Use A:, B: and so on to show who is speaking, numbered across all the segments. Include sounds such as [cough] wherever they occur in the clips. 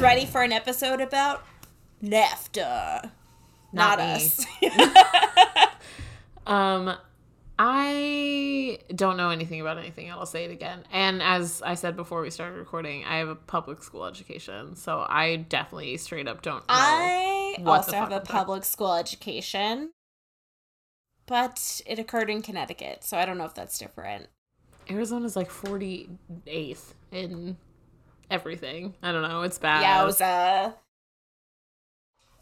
A: ready for an episode about NAFTA?
B: Not
A: Not, us. [laughs]
B: Um, I don't know anything about anything. I'll say it again. And as I said before we started recording, I have a public school education, so I definitely straight up don't know.
A: I also have a public school education, but it occurred in Connecticut, so I don't know if that's different.
B: Arizona's like forty eighth in everything. I don't know. It's bad.
A: Yowza.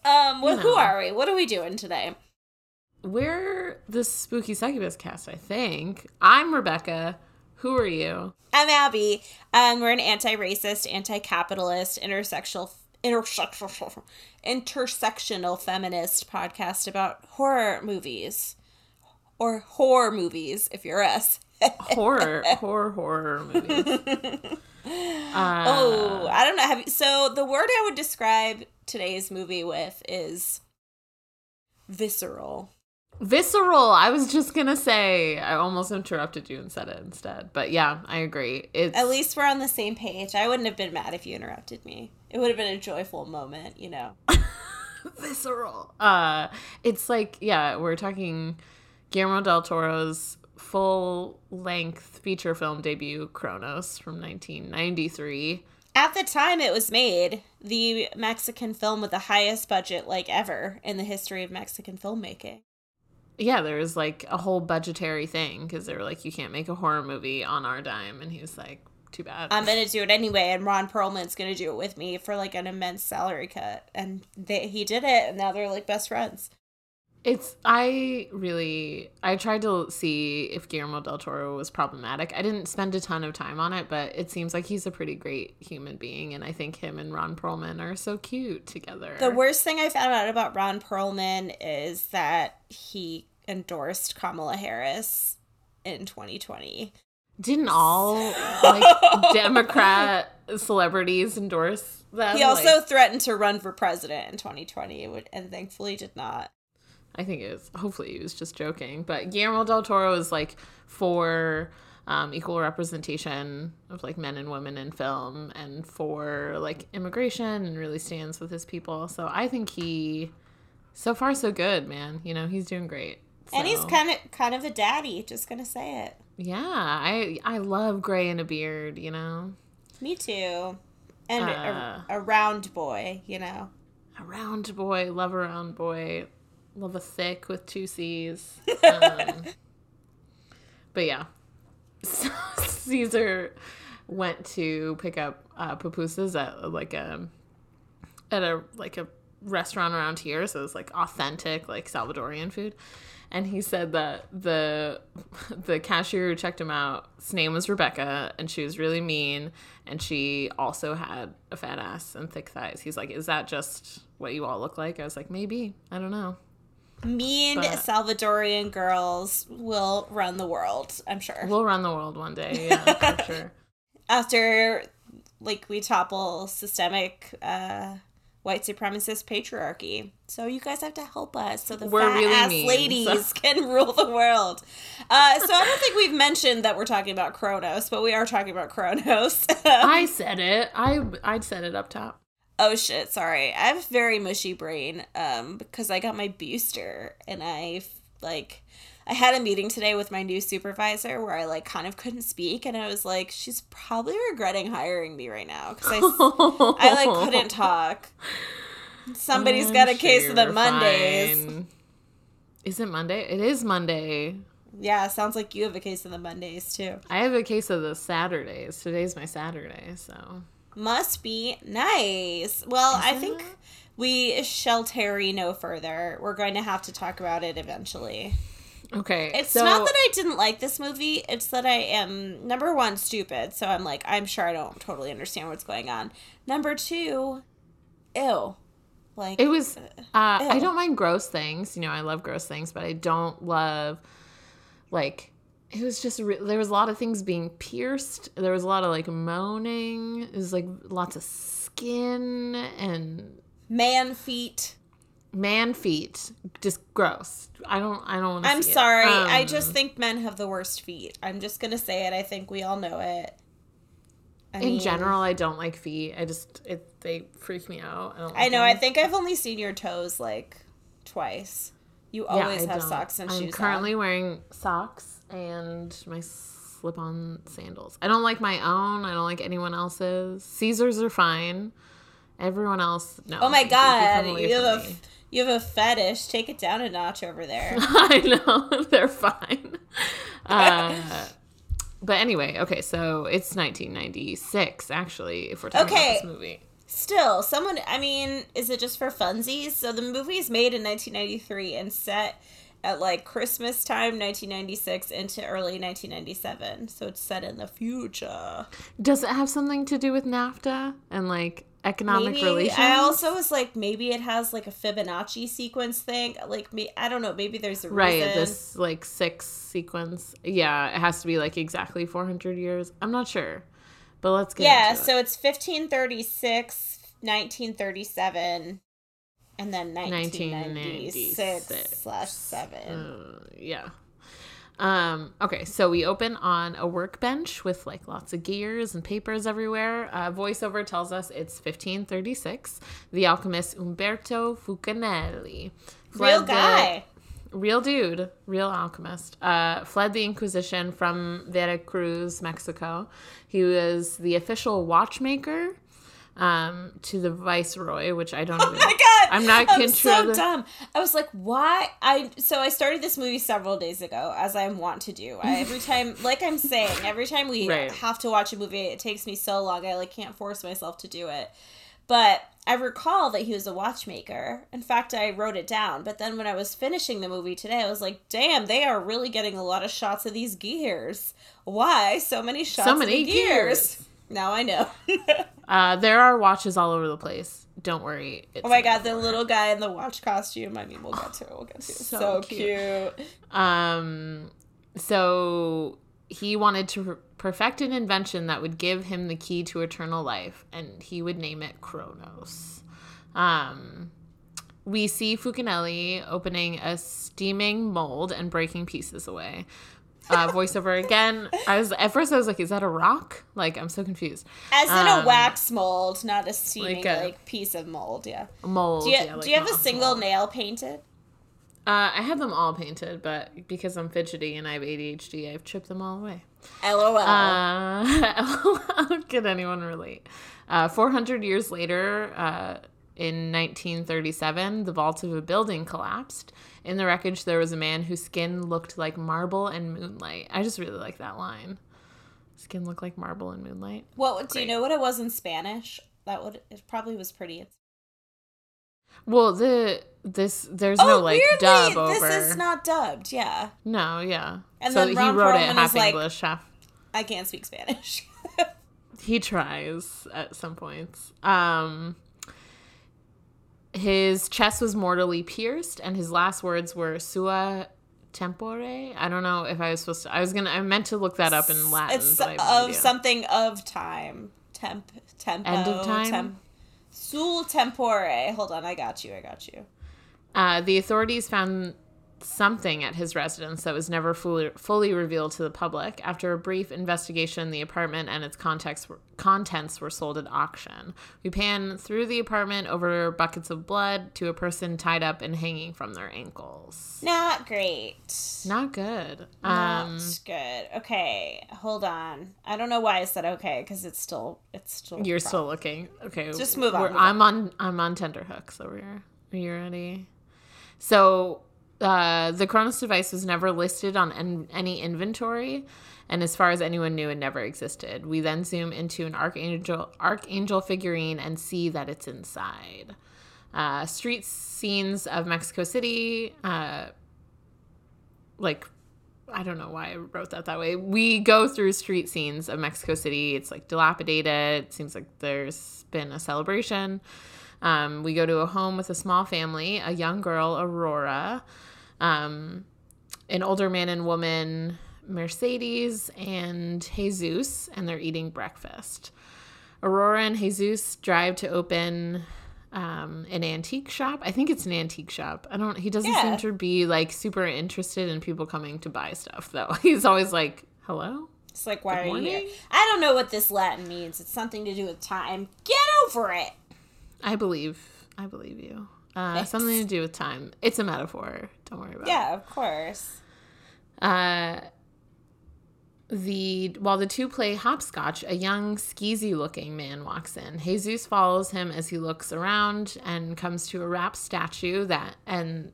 A: Um, well, who are we? What are we doing today?
B: We're the spooky succubus cast. I think I'm Rebecca. Who are you?
A: I'm Abby. Um, we're an anti-racist, anti-capitalist, intersectional, intersectional, intersectional feminist podcast about horror movies, or horror movies, if you're us.
B: Horror, [laughs] horror, horror movies. [laughs] Uh,
A: oh, I don't know. Have you, so the word I would describe today's movie with is visceral.
B: visceral. I was just gonna say. I almost interrupted you and said it instead. But yeah, I agree. It's
A: At least we're on the same page. I wouldn't have been mad if you interrupted me. It would have been a joyful moment, you know. [laughs]
B: visceral. Uh, it's like yeah, we're talking Guillermo del Toro's full length feature film debut, Cronos, from 1993.
A: At the time it was made, the Mexican film with the highest budget like ever in the history of Mexican filmmaking.
B: Yeah, there was like a whole budgetary thing because they were like, you can't make a horror movie on our dime, and he was like, too bad.
A: I'm gonna do it anyway, and Ron Perlman's gonna do it with me for like an immense salary cut, and they, he did it, and now they're like best friends.
B: It's I really I tried to see if Guillermo del Toro was problematic. I didn't spend a ton of time on it, but it seems like he's a pretty great human being, and I think him and Ron Perlman are so cute together.
A: The worst thing I found out about Ron Perlman is that he endorsed Kamala Harris in 2020.
B: Didn't all like [laughs] Democrat celebrities endorse them?
A: He also
B: Like,
A: threatened to run for president in 2020, and thankfully did not.
B: I think it was hopefully he was just joking, but Guillermo del Toro is like for um, equal representation of like men and women in film and for like immigration and really stands with his people. So I think he so far so good, man. You know, he's doing great.
A: And he's kind of kind of a daddy. Just gonna say it.
B: yeah, I I love gray and a beard, you know.
A: Me too. And
B: Uh.
A: a, a round boy, you know.
B: A round boy, love a round boy, love a thick with two C's. [laughs] Um, but yeah, so [laughs] Caesar went to pick up uh, pupusas at like a at a like a restaurant around here, so it's like authentic like Salvadorian food. And he said that the [laughs] the cashier who checked him out, his name was Rebecca, and she was really mean, and she also had a fat ass and thick thighs. He's like, "Is that just what you all look like?" I was like, "Maybe, I don't know."
A: Mean
B: But-
A: Salvadorian girls will run the world, I'm sure.
B: We'll run the world one day, yeah, for [laughs] sure.
A: After like we topple systemic uh white supremacist patriarchy. So you guys have to help us so the
B: We're
A: fat
B: really
A: ass
B: mean,
A: ladies
B: so- [laughs]
A: can rule the world. Uh, so I don't think we've mentioned that we're talking about Cronos, but we are talking about Cronos. [laughs]
B: I said it. I I said it up top.
A: Oh shit, sorry. I have a very mushy brain um because I got my booster and I like I had a meeting today with my new supervisor where I like kind of couldn't speak and I was like she's probably regretting hiring me right now cuz I I like couldn't [laughs] talk. Somebody's
B: I'm
A: got a case of the Mondays.
B: fine. Is it Monday? It is Monday.
A: Yeah, sounds like you have a case of the Mondays too.
B: I have a case of the Saturdays. Today's my Saturday, so
A: Must be nice. Well, I
B: Isn't
A: think
B: it?
A: we shall tarry no further. We're going to have to talk about it eventually.
B: okay.
A: It's
B: so,
A: not that I didn't like this movie, it's that I am number one stupid, so I'm like I'm sure I don't totally understand what's going on. Number 2, ew. Like
B: it was. Uh, I don't mind gross things. You know, I love gross things, but I don't love like. It was just re- there was a lot of things being pierced. There was a lot of like moaning. It was like lots of skin and
A: man feet.
B: man feet. Just gross. I don't. I don't.
A: I'm
B: see it.
A: sorry. I
B: Um,
A: just think men have the worst feet. I'm just going to say it. I think we all know it. I
B: In
A: mean,
B: general, I don't like feet. I just it they freak me out. I, don't
A: I
B: like
A: know. I think I've only seen your toes like twice. You always
B: I
A: have
B: don't.
A: socks and
B: I'm
A: shoes.
B: currently
A: on.
B: wearing socks and my slip-on sandals. I don't like my own. I don't like anyone else's. Caesars are fine. Everyone else, no.
A: Oh my
B: thank you.
A: God, you have a
B: me.
A: you have a fetish. Take it down a notch over there. [laughs]
B: I know [laughs] they're fine. [laughs] Uh, but anyway, okay, so it's 1996 actually. If we're talking
A: Okay.
B: about this movie,
A: Still, someone. I mean, is it just for funsies? So the movie is made in 1993 and set at like Christmas time, 1996 into early 1997. So it's set in the future.
B: does it have something to do with NAFTA and like economic
A: maybe
B: relations?
A: I also was like, maybe it has like a Fibonacci sequence thing. Like me, I don't know. Maybe there's a
B: right
A: reason.
B: this like six sequence. Yeah, it has to be like exactly 400 years. I'm not sure, but let's get
A: yeah.
B: into it.
A: So it's 1536, 1937, and then 1996
B: 1996.
A: slash seven.
B: Uh, yeah. Um, okay, so we open on a workbench with like lots of gears and papers everywhere. Uh, voiceover tells us it's 1536. The alchemist Umberto Fulcanelli.
A: Real
B: fled the-
A: guy.
B: real dude, real alchemist, uh, fled the Inquisition from Veracruz, Mexico. He was the official watchmaker um, to the viceroy, which I don't.
A: Oh
B: even,
A: my god!
B: I'm not
A: I'm so
B: control-
A: dumb. I was like, why? I so I started this movie several days ago, as I want to do. I, every time, [laughs] like I'm saying, every time we
B: Right.
A: have to watch a movie, it takes me so long. I like can't force myself to do it. But I recall that he was a watchmaker. In fact, I wrote it down. But then when I was finishing the movie today, I was like, damn, they are really getting a lot of shots of these gears. Why so many shots so
B: many
A: the gears?
B: gears.
A: Now I know. [laughs]
B: Uh, there are watches all over the place. Don't worry. It's
A: Oh my god, the little guy in the watch costume. I mean, we'll get to it. We'll get to it. So,
B: So
A: cute.
B: Um, so he wanted to perfect an invention that would give him the key to eternal life, and he would name it Cronos. Um, we see Fulcanelli opening a steaming mold and breaking pieces away. Uh, voiceover again. I was at first I was like, "Is that a rock?" Like I'm so confused.
A: As in a
B: Um,
A: wax mold, not a steaming
B: like
A: like, piece of mold. Yeah.
B: Mold.
A: Do you,
B: yeah, like
A: do you have a single
B: mold.
A: nail painted?
B: Uh, I have them all painted, but because I'm fidgety and I have ADHD, I've chipped them all away.
A: LOL.
B: Uh, [laughs] could anyone relate? Uh, 400 years later, uh, in 1937, the vault of a building collapsed. In the wreckage, there was a man whose skin looked like marble and moonlight. I just really like that line. Skin looked like marble and moonlight.
A: what do you know? What it was in Spanish? That would it probably was pretty.
B: Well, the this there's no like
A: weirdly,
B: dub over.
A: this is not dubbed. Yeah,
B: no, yeah.
A: And
B: so
A: then
B: he
A: Ron
B: wrote it
A: Perlman
B: half
A: is like-
B: English, half
A: I can't speak Spanish. [laughs]
B: he tries at some points. Um his chest was mortally pierced and his last words were sua tempore. I don't know if I was supposed to I was gonna I meant to look that up in Latin.
A: it's
B: but I have
A: of
B: idea.
A: something of time. Temp. Tempo.
B: End of time?
A: Temp, sul tempore. Hold on, I got you. I got you.
B: Uh, the authorities found something at his residence that was never fully, fully revealed to the public. After a brief investigation, the apartment and its context were, contents were sold at auction. We pan through the apartment over buckets of blood to a person tied up and hanging from their ankles.
A: Not great.
B: Not good.
A: Not
B: Um,
A: good. Okay, hold on. I don't know why I said okay because it's still it's still.
B: you're still looking. Okay,
A: Just move on,
B: we're-
A: move.
B: I'm on. I'm on tenterhooks over here. Are you ready? So, uh, the Cronos device was never listed on en- any inventory, and as far as anyone knew, it never existed. We then zoom into an archangel archangel figurine and see that it's inside. Uh, street scenes of Mexico City. Uh, like I don't know why I wrote that that way. We go through street scenes of Mexico City. It's like dilapidated. It seems like there's been a celebration. Um, we go to a home with a small family, a young girl, Aurora, um, an older man and woman, Mercedes, and Jesus, and they're eating breakfast. Aurora and Jesus drive to open um, an antique shop. I think it's an antique shop. I don't. He doesn't
A: Yeah.
B: seem to be like super interested in people coming to buy stuff though. [laughs] He's always like, "Hello."
A: It's like, why
B: Good
A: are you here? I don't know what this Latin means. It's something to do with time. Get over it.
B: I believe. I believe you. Uh, something to do with time. It's a metaphor. Don't worry about it.
A: Yeah, of course.
B: Uh, the while the two play hopscotch, a young skeezy looking man walks in. Jesus follows him as he looks around and comes to a wrapped statue that and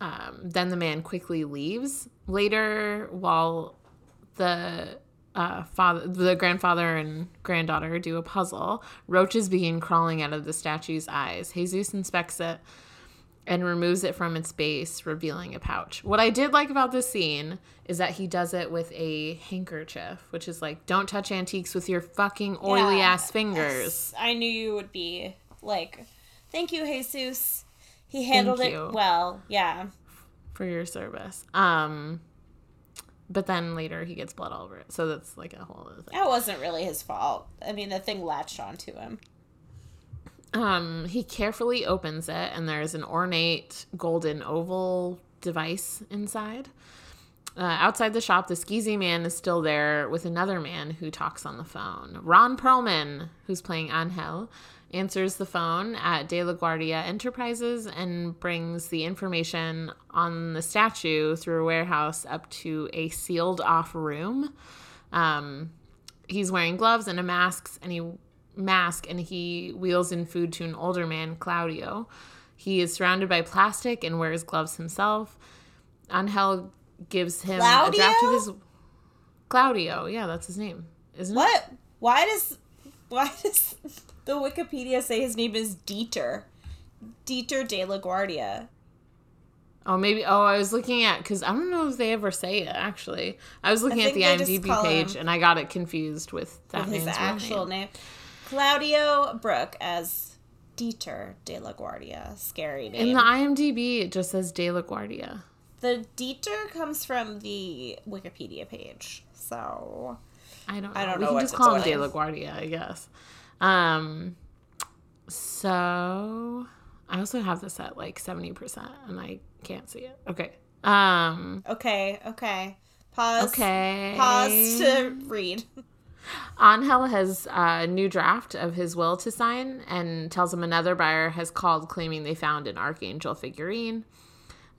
B: um, then the man quickly leaves. Later, while the uh, father, the grandfather and granddaughter do a puzzle, roaches begin crawling out of the statue's eyes. Jesus inspects it and removes it from its base, revealing a pouch. What I did like about this scene is that he does it with a handkerchief, which is like, don't touch antiques with your fucking oily
A: Yeah.
B: ass fingers.
A: I knew you would be like, thank you, Jesus. He handled it well. Yeah.
B: for your service. Um, but then later he gets blood all over it, so that's like a whole other thing.
A: That wasn't really his fault. I mean, the thing latched onto him.
B: Um, he carefully opens it, and there's an ornate golden oval device inside. Uh, outside the shop, the skeezy man is still there with another man who talks on the phone. Ron Perlman, who's playing Angel, answers the phone at De La Guardia Enterprises and brings the information on the statue through a warehouse up to a sealed off room. Um, he's wearing gloves and a mask, and he mask, and he wheels in food to an older man, Claudio. He is surrounded by plastic and wears gloves himself. Angel gives him a draft
A: Claudio?
B: of his Claudio. Yeah, that's his name, isn't it?
A: What? Why does why does the Wikipedia say his name is Dieter? Dieter de la Guardia.
B: Oh, maybe. Oh, I was looking at because I don't know if they ever say it. Actually, I was looking at the IMDb page and I got it confused with that
A: With
B: man's
A: actual
B: name.
A: name. Claudio Brook as Dieter de la Guardia. Scary name.
B: In the IMDb, it just says De La Guardia.
A: the Dieter comes from the Wikipedia page. So
B: I don't. Know.
A: I don't
B: we
A: know
B: can
A: what
B: just call him De. La Guardia, I guess. Um. So I also have this at like seventy percent, and I can't see it. Okay. Um.
A: okay, okay. Pause.
B: Okay.
A: Pause to read.
B: Angel has a new draft of his will to sign and tells him another buyer has called claiming they found an archangel figurine.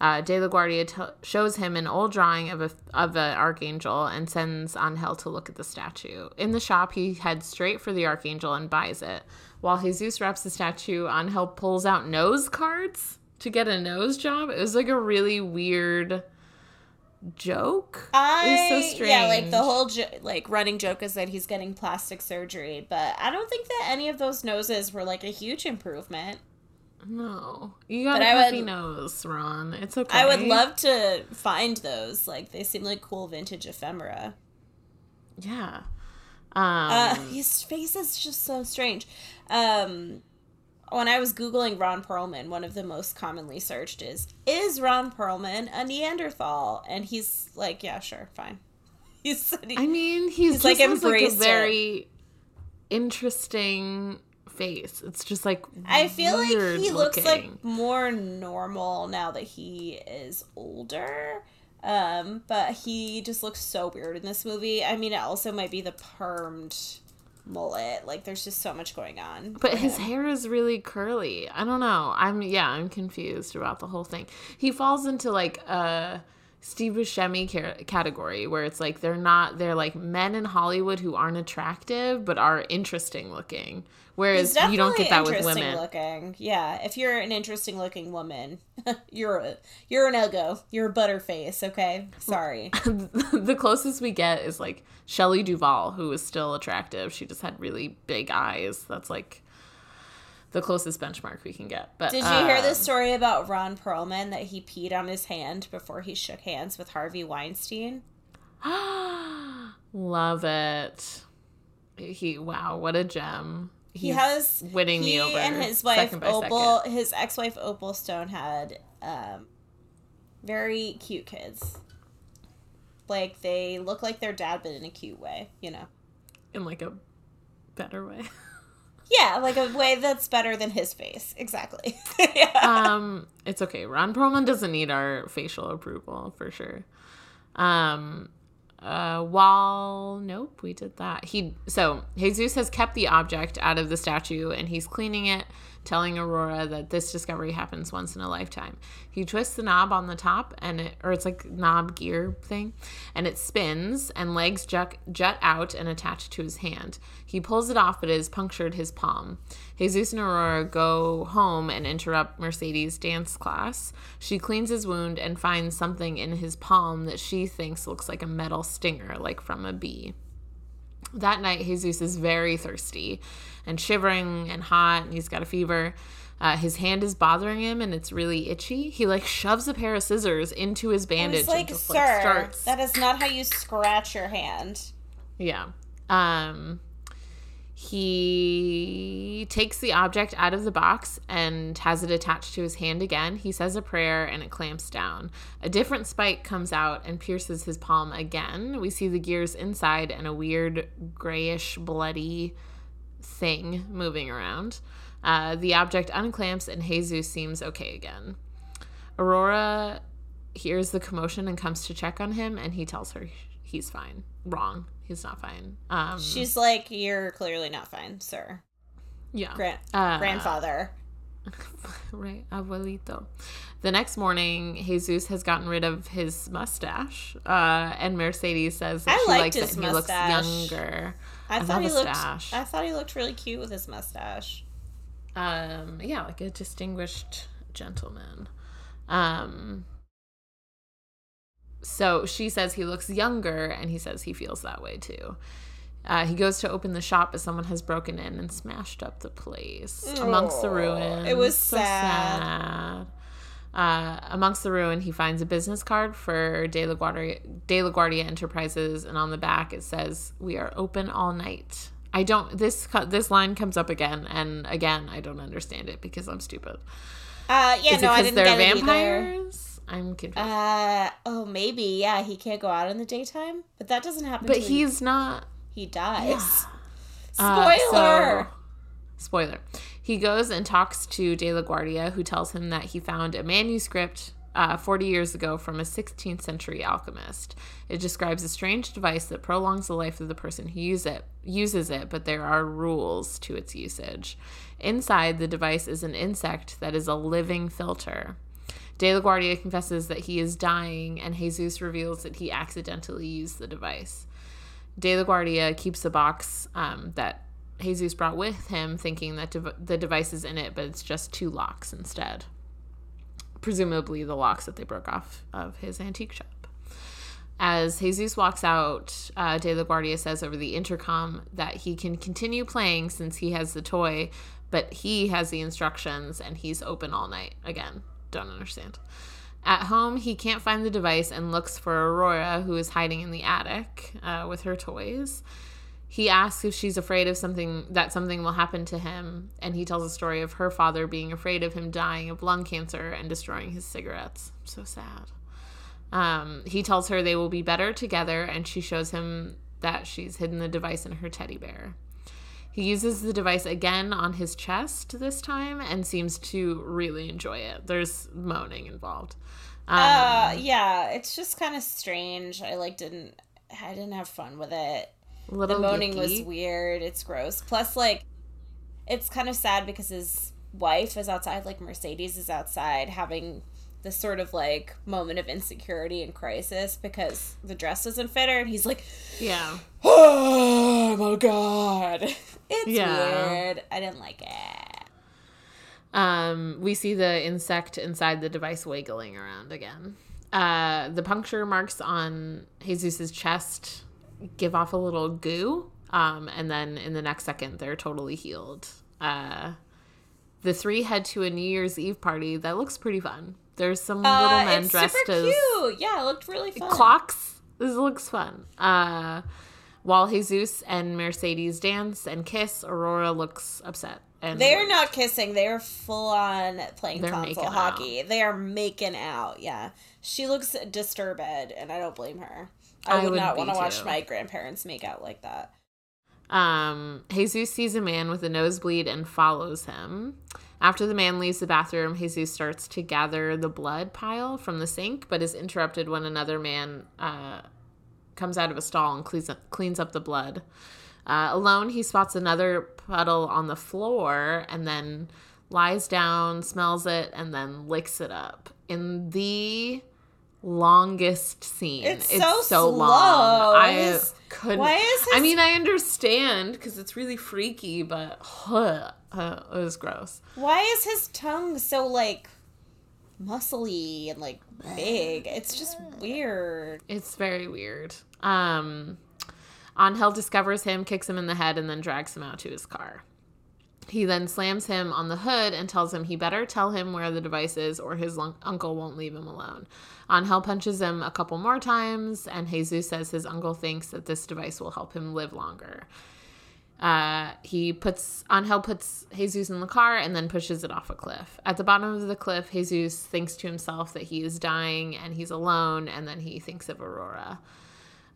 B: Uh, De La Guardia t- shows him an old drawing of a of an archangel and sends Angel to look at the statue. In the shop, he heads straight for the archangel and buys it. While Jesus wraps the statue, Angel pulls out nose cards to get a nose job. It was like a really weird joke.
A: I
B: so strange.
A: yeah, like the whole jo- like running joke is that he's getting plastic surgery, but I don't think that any of those noses were like a huge improvement.
B: No, you got
A: But
B: a puffy
A: would-
B: nose, Ron. It's okay.
A: I would love to find those. Like they seem like cool vintage ephemera.
B: Yeah. Um,
A: Uh, his face is just so strange. Um, when I was googling Ron Perlman, one of the most commonly searched is is Ron Perlman a Neanderthal? And he's like, yeah, sure, fine. [laughs] He's
B: I mean, he's,
A: He's,
B: just
A: like,
B: has, like a
A: embraced it.
B: very interesting face. It's just like
A: I feel like he looks
B: looking.
A: like more normal now that he is older. Um, but he just looks so weird in this movie. I mean, it also might be the permed mullet. Like, there's just so much going on.
B: But his
A: him.
B: hair is really curly. I don't know. I'm yeah, I'm confused about the whole thing. He falls into like a Steve Buscemi category where it's like they're not they're like men in Hollywood who aren't attractive but are interesting looking. Whereas you don't get that with women.
A: Looking, yeah. If you're an interesting looking woman, [laughs] you're a you're an ego. You're a butterface. Okay, sorry. [laughs]
B: the closest we get is like Shelley Duvall, who is still attractive. She just had really big eyes. That's like the closest benchmark we can get. But
A: Did you hear the story about Ron Perlman that he peed on his hand before he shook hands with Harvey Weinstein? [gasps]
B: Love it. He wow, what a gem.
A: He has
B: winning
A: he
B: me over.
A: and his wife Opal,
B: second.
A: his ex-wife Opal Stone had um, very cute kids. Like they look like their dad, but in a cute way, you know.
B: in like a better way. [laughs]
A: Yeah, like a way that's better than his face. Exactly. yeah. [laughs]
B: um, it's okay. Ron Perlman doesn't need our facial approval for sure. Um, uh, while nope, we did that. He so Jesus has kept the object out of the statue and he's cleaning it, telling Aurora that this discovery happens once in a lifetime. He twists the knob on the top and it or it's like knob gear thing, and it spins and legs jut, jut out and attach to his hand. He pulls it off, but it has punctured his palm. Jesus and Aurora go home and interrupt Mercedes' dance class. She cleans his wound and finds something in his palm that she thinks looks like a metal stinger, like from a bee. That night, Jesus is very thirsty and shivering and hot, and he's got a fever. Uh, his hand is bothering him and it's really itchy. He like shoves a pair of scissors into his bandage
A: like,
B: and just
A: sir,
B: like starts.
A: that is not how you scratch your hand.
B: Yeah. Um he takes the object out of the box and has it attached to his hand again. He says a prayer and it clamps down. A different spike comes out and pierces his palm again. We see the gears inside and a weird grayish bloody thing moving around. Uh, the object unclamps and Jesus seems okay again. Aurora hears the commotion and comes to check on him and he tells her he's fine. Wrong. He's not fine. Um,
A: She's like, You're clearly not fine, sir.
B: yeah.
A: Gran-
B: Uh,
A: grandfather. [laughs]
B: right, abuelito. The next morning, Jesus has gotten rid of his mustache, uh, and Mercedes says that
A: I
B: she likes
A: his
B: that he looks younger.
A: I,
B: I
A: thought he looked
B: stash.
A: I thought he looked really cute with his mustache.
B: Um, yeah, like a distinguished gentleman. Um, so she says he looks younger, and he says he feels that way too. Uh, he goes to open the shop, but someone has broken in and smashed up the place amongst the ruins.
A: it was
B: So
A: sad.
B: sad. Uh, amongst the ruin, he finds a business card for De La Guardia, De La Guardia Enterprises, and on the back it says, "We are open all night." I don't. This this line comes up again and again. I don't understand it because I'm stupid.
A: Uh, yeah,
B: Is
A: no, I didn't
B: they're
A: get it either.
B: I'm confused.
A: Uh, oh, maybe. Yeah, he can't go out in the daytime, but that doesn't happen.
B: but
A: he,
B: he's not.
A: he dies.
B: Uh,
A: Spoiler.
B: so- spoiler. He goes and talks to De La Guardia, who tells him that he found a manuscript uh, 40 years ago from a 16th century alchemist. It describes a strange device that prolongs the life of the person who use it, uses it, but there are rules to its usage. Inside, the device is an insect that is a living filter. De La Guardia confesses that he is dying, and Jesus reveals that he accidentally used the device. De La Guardia keeps the box um, that Jesus brought with him, thinking that dev- the device is in it, but it's just two locks instead. Presumably, the locks that they broke off of his antique shop. As Jesus walks out, uh, De La Guardia says over the intercom that he can continue playing since he has the toy, but he has the instructions and he's open all night. Again, don't understand. At home, he can't find the device and looks for Aurora, who is hiding in the attic uh, with her toys. He asks if she's afraid of something that something will happen to him, and he tells a story of her father being afraid of him dying of lung cancer and destroying his cigarettes. So sad. Um, he tells her they will be better together, and she shows him that she's hidden the device in her teddy bear. He uses the device again on his chest this time and seems to really enjoy it. There's moaning involved. Um,
A: Uh, yeah, it's just kind of strange. I like didn't. I didn't have fun with it. The moaning was weird. It's gross. Plus, like, it's kind of sad because his wife is outside. Like Mercedes is outside having this sort of like moment of insecurity and crisis because the dress doesn't fit her, and he's like,
B: Yeah. [sighs]
A: "Oh my god, [laughs] it's
B: Yeah.
A: weird." I didn't like it.
B: Um, we see the insect inside the device wiggling around again. Uh, the puncture marks on Jesus's chest give off a little goo, um, and then in the next second, they're totally healed. Uh, the three head to a New Year's Eve party that looks pretty fun. There's some little
A: Uh,
B: men
A: it's
B: dressed
A: super
B: as
A: cute. Yeah, it looked really fun.
B: clocks. This looks fun. Uh, while Jesus and Mercedes dance and kiss, Aurora looks upset. And
A: They're not kissing. They are full on playing
B: They're
A: console
B: out.
A: hockey. They are making out. Yeah, she looks disturbed, and I don't blame her. I,
B: I
A: would,
B: would
A: not want to watch my grandparents make out like that.
B: Um, Jesus sees a man with a nosebleed and follows him. After the man leaves the bathroom, Jesus starts to gather the blood pile from the sink, but is interrupted when another man uh, comes out of a stall and cleans up, cleans up the blood. Uh, alone, he spots another puddle on the floor and then lies down, smells it, and then licks it up in the longest scene.
A: It's so slow.
B: long. I couldn't.
A: why is his...
B: I mean, I understand because it's really freaky, but [sighs] uh, it was gross.
A: Why is his tongue so like muscly and like big? It's just weird.
B: It's very weird. Um, Angel discovers him, kicks him in the head, and then drags him out to his car. He then slams him on the hood and tells him he better tell him where the device is or his uncle won't leave him alone. Angel punches him a couple more times, and Jesus says his uncle thinks that this device will help him live longer. Uh, he puts Angel puts Jesus in the car and then pushes it off a cliff. At the bottom of the cliff, Jesus thinks to himself that he is dying and he's alone, and then he thinks of Aurora.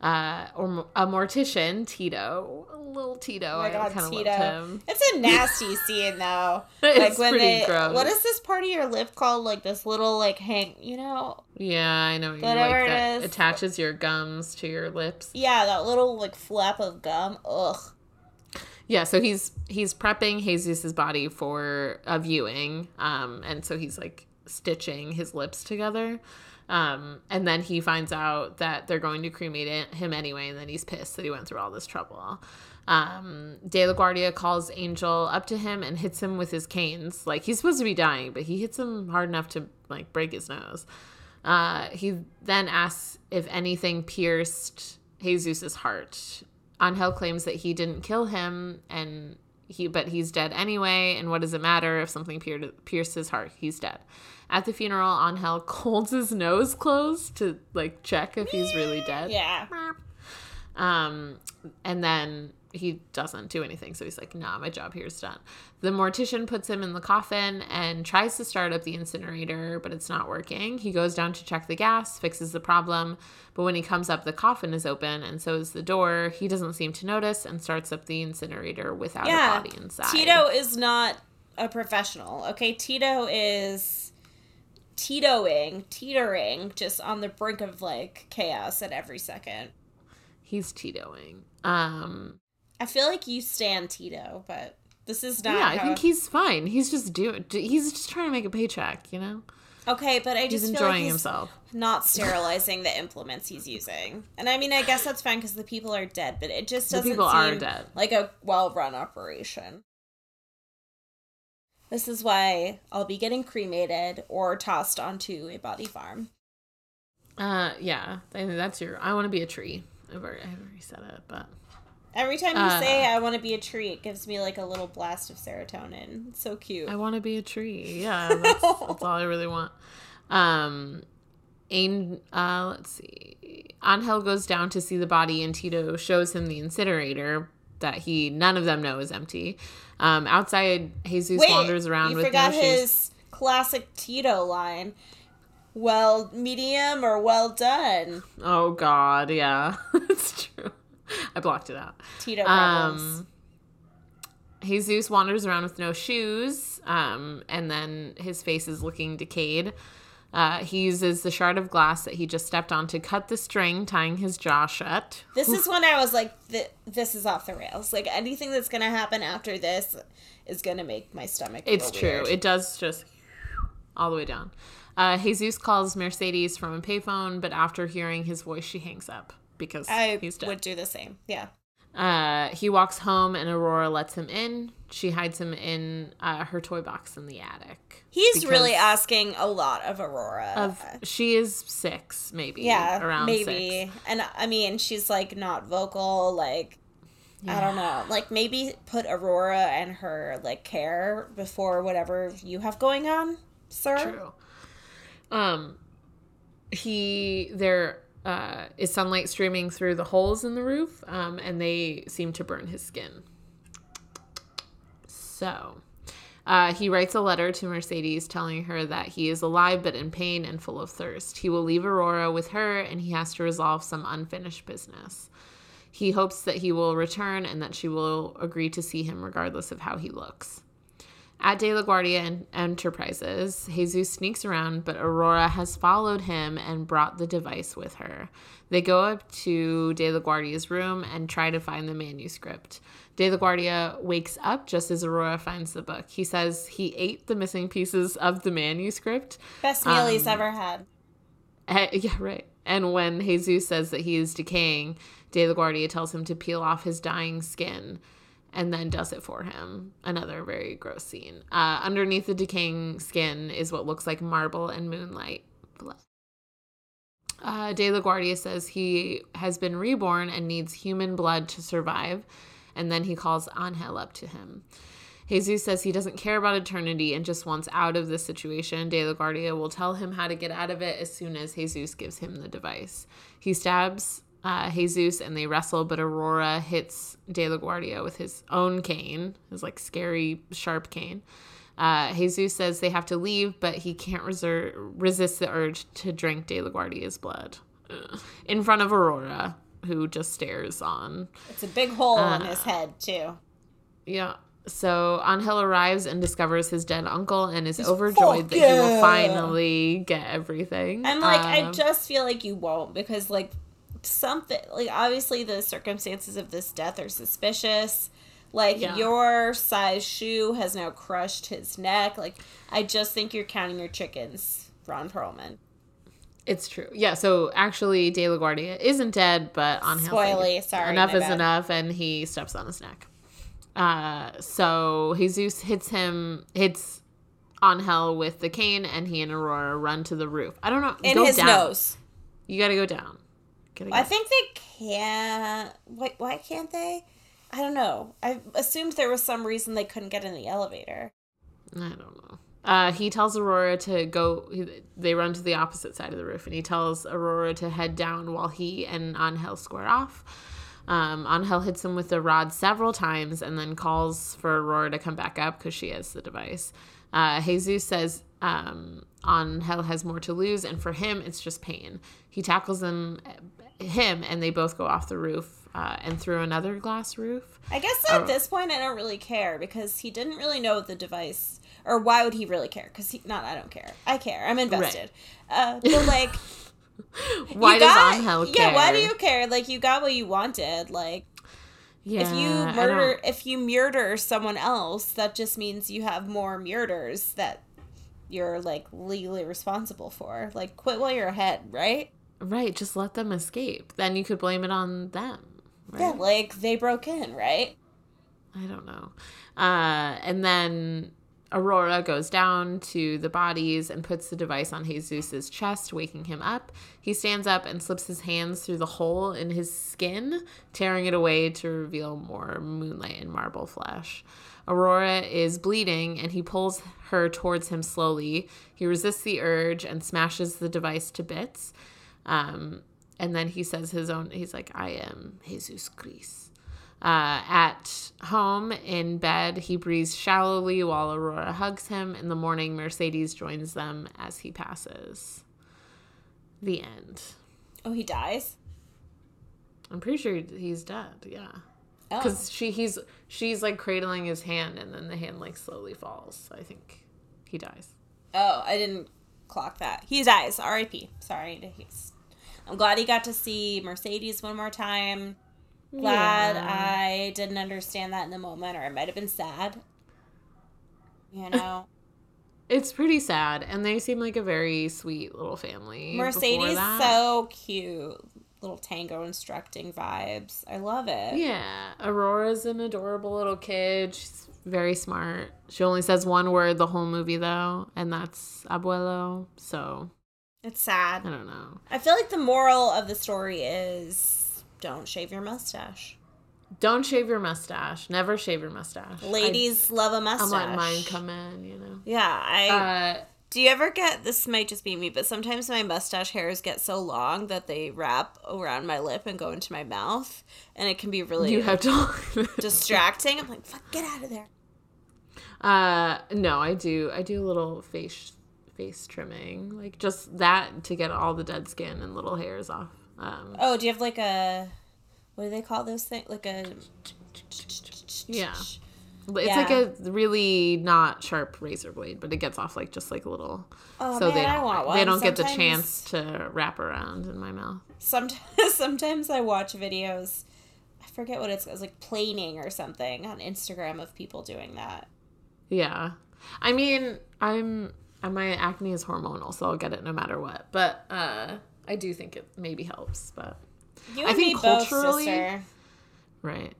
B: Uh, or a mortician, Tito, a little Tito.
A: Oh my
B: I
A: god,
B: kind of
A: Tito.
B: loved him.
A: It's a nasty [laughs] scene though. [laughs]
B: It's pretty gross.
A: What is this part of your lip called? Like this little like hang you know
B: Yeah, I know. You
A: Whatever
B: like
A: it
B: that
A: is.
B: attaches your gums to your lips.
A: yeah, that little like flap of gum. Ugh.
B: Yeah, so he's he's prepping Jesus's body for a viewing, um, and so he's like stitching his lips together, um, and then he finds out that they're going to cremate him anyway, and then he's pissed that he went through all this trouble. Um, De La Guardia calls Angel up to him and hits him with his canes. Like he's supposed to be dying, but he hits him hard enough to like break his nose. Uh, he then asks if anything pierced Jesus's heart. Angel claims that he didn't kill him, and he but he's dead anyway. And what does it matter if something pier- pierced his heart? He's dead. At the funeral, Angel [laughs] holds his nose closed to like check if he's really dead.
A: Yeah.
B: Um, and then he doesn't do anything. So he's like, nah, my job here is done. The mortician puts him in the coffin and tries to start up the incinerator, but it's not working. He goes down to check the gas, fixes the problem. But when he comes up, the coffin is open and so is the door. He doesn't seem to notice and starts up the incinerator without
A: Yeah.
B: a body inside.
A: Tito is not a professional. Okay, Tito is Titoing, teetering, just on the brink of like chaos at every second.
B: He's Titoing. Um,
A: I feel like you stand Tito, but this is not.
B: yeah, I think he's fine. He's just doing, he's just trying to make a paycheck, you know?
A: okay, but I
B: He's
A: just feel
B: enjoying
A: like he's
B: himself.
A: not [laughs] sterilizing the implements he's using. And I mean, I guess that's fine because the people are dead, but it just doesn't
B: people are
A: seem
B: dead.
A: like a well-run operation. This is why I'll be getting cremated or tossed onto a body farm.
B: Uh, yeah, I think that's your. I want to be a tree. I've already, I've already said it, but
A: Every time you
B: Uh,
A: say I want to be a tree, it gives me like a little blast of serotonin. It's so cute.
B: I want to be a tree. Yeah, [laughs] that's, that's all I really want. Um, Ain, uh, let's see. Angel goes down to see the body, and Tito shows him the incinerator that he none of them know is empty. Um, outside, Jesus wanders around
A: you
B: with
A: forgot
B: no shoes.
A: his classic Tito line. Well, medium or well done.
B: Oh God, yeah, [laughs] it's true. [laughs] I blocked it out.
A: Tito rebels.
B: Um, Jesus wanders around with no shoes, um, and then his face is looking decayed. Uh, he uses the shard of glass that he just stepped on to cut the string tying his jaw shut.
A: This is [laughs] when I was like, th- this is off the rails. Like anything that's gonna happen after this is gonna make my stomach.
B: It's true.
A: weird.
B: It does just all the way down. Uh, Jesus calls Mercedes from a payphone, but after hearing his voice, she hangs up because
A: I
B: he's dead.
A: would do the same. Yeah.
B: Uh, he walks home and Aurora lets him in. She hides him in uh, her toy box in the attic.
A: He's really asking a lot of Aurora.
B: Of she is six, maybe.
A: yeah,
B: around
A: maybe.
B: six.
A: And I mean, she's like not vocal. Like I don't know. Like maybe put Aurora and her like care before whatever you have going on, sir.
B: True. Um, he there uh, is sunlight streaming through the holes in the roof, um, and they seem to burn his skin. So, uh, he writes a letter to Mercedes telling her that he is alive but in pain and full of thirst. He will leave Aurora with her, and he has to resolve some unfinished business. He hopes that he will return and that she will agree to see him regardless of how he looks. At De La Guardia Enterprises, Jesus sneaks around, but Aurora has followed him and brought the device with her. They go up to De La Guardia's room and try to find the manuscript. De La Guardia wakes up just as Aurora finds the book. He says he ate the missing pieces of the manuscript.
A: Best meal he's ever had.
B: Eh, yeah, right. And when Jesus says that he is decaying, De La Guardia tells him to peel off his dying skin and then does it for him. Another very gross scene. Uh, underneath the decaying skin is what looks like marble and moonlight blood. Uh, De La Guardia says he has been reborn and needs human blood to survive, and then he calls Angel up to him. Jesus says he doesn't care about eternity and just wants out of this situation. De La Guardia will tell him how to get out of it as soon as Jesus gives him the device. He stabs uh, Jesus and they wrestle, but Aurora hits De La Guardia with his own cane, his like scary, sharp cane. Uh, Jesus says they have to leave, but he can't reser- resist the urge to drink De La Guardia's blood Ugh. in front of Aurora, who just stares on.
A: It's a big hole in his head, too.
B: Yeah. So Angel arrives and discovers his dead uncle and is overjoyed that he will finally get everything.
A: I'm like, I
B: Um,
A: just feel like you won't because, like, something, like, obviously the circumstances of this death are suspicious. Like,
B: Yeah.
A: your size shoe has now crushed his neck. Like, I just think you're counting your chickens, Ron Perlman.
B: It's true. Yeah, so actually De La Guardia isn't dead, but on
A: Spoily, sorry,
B: enough is
A: bad.
B: enough and he steps on his neck. Uh so Jesus hits him hits on hell with the cane and he and Aurora run to the roof. I don't know.
A: In his
B: down.
A: nose.
B: You gotta go down. Gotta
A: I think they can't. Why, why can't they? I don't know. I assumed there was some reason they couldn't get in the elevator.
B: I don't know. Uh, he tells Aurora to go. They run to the opposite side of the roof, and he tells Aurora to head down while he and Angel square off. Um, Angel hits him with the rod several times and then calls for Aurora to come back up because she has the device. Uh, Jesus says um, Angel has more to lose, and for him, it's just pain. He tackles him, him, and they both go off the roof uh, and through another glass roof.
A: I guess at
B: Oh.
A: this point I don't really care because he didn't really know the device, or why would he really care? Because he not I don't care. I care. I'm invested. Uh, but like, [laughs]
B: Why does
A: got,
B: Angel care?
A: Yeah, why do you care? Like you got what you wanted. Like
B: Yeah,
A: if you murder, if you murder someone else, that just means you have more murders that you're like legally responsible for. Like quit while you're ahead, right?
B: Right, just let them escape. Then you could blame it on them. Right?
A: Yeah, like they broke in, right?
B: I don't know. Uh, and then Aurora goes down to the bodies and puts the device on Jesus's chest, waking him up. He stands up and slips his hands through the hole in his skin, tearing it away to reveal more moonlight and marble flesh. Aurora is bleeding and he pulls her towards him slowly. He resists the urge and smashes the device to bits. Um, and then he says his own, he's like, I am Jesus Christ. Uh, at home in bed, he breathes shallowly while Aurora hugs him. In the morning, Mercedes joins them as he passes. The end.
A: Oh, he dies.
B: I'm pretty sure he's dead. Yeah,
A: Oh.
B: because she he's she's like cradling his hand, and then the hand like slowly falls. I think he dies.
A: Oh, I didn't clock that. He dies. R.I.P. Sorry. He's, I'm glad he got to see Mercedes one more time. Glad
B: Yeah.
A: I didn't understand that in the moment, or I might have been sad. You [laughs] know,
B: It's pretty sad, and they seem like a very sweet little family.
A: Mercedes so cute. Little tango instructing vibes. I love it.
B: Yeah, Aurora's an adorable little kid. She's very smart. She only says one word the whole movie though, and that's abuelo. So
A: It's sad.
B: I don't know.
A: I feel like the moral of the story is don't shave your mustache.
B: Don't shave your mustache. Never shave your mustache.
A: Ladies love a mustache.
B: I'm letting mine come in. You know.
A: Yeah, I.
B: Uh,
A: Do you ever get this? Might just be me, but sometimes my mustache hairs get so long that they wrap around my lip and go into my mouth, and it can be really
B: you have to. [laughs]
A: distracting. I'm like, fuck, get out of there.
B: uh, no, I do. I do a little face face trimming, like just that to get all the dead skin and little hairs off. Um,
A: Oh, do you have like a what do they call those things? Like a
B: yeah. It's
A: Yeah.
B: like a really not sharp razor blade, but it gets off like just like a little.
A: Oh,
B: so they
A: man, I
B: don't they don't get the chance to wrap around in my mouth.
A: Sometimes, [laughs] sometimes I watch videos. I forget what it's, it's like planing or something on Instagram of people doing that.
B: Yeah, I mean, I'm uh, my acne is hormonal, so I'll get it no matter what. But uh, I do think it maybe helps. But
A: You
B: I think
A: both,
B: culturally-
A: sister.
B: right,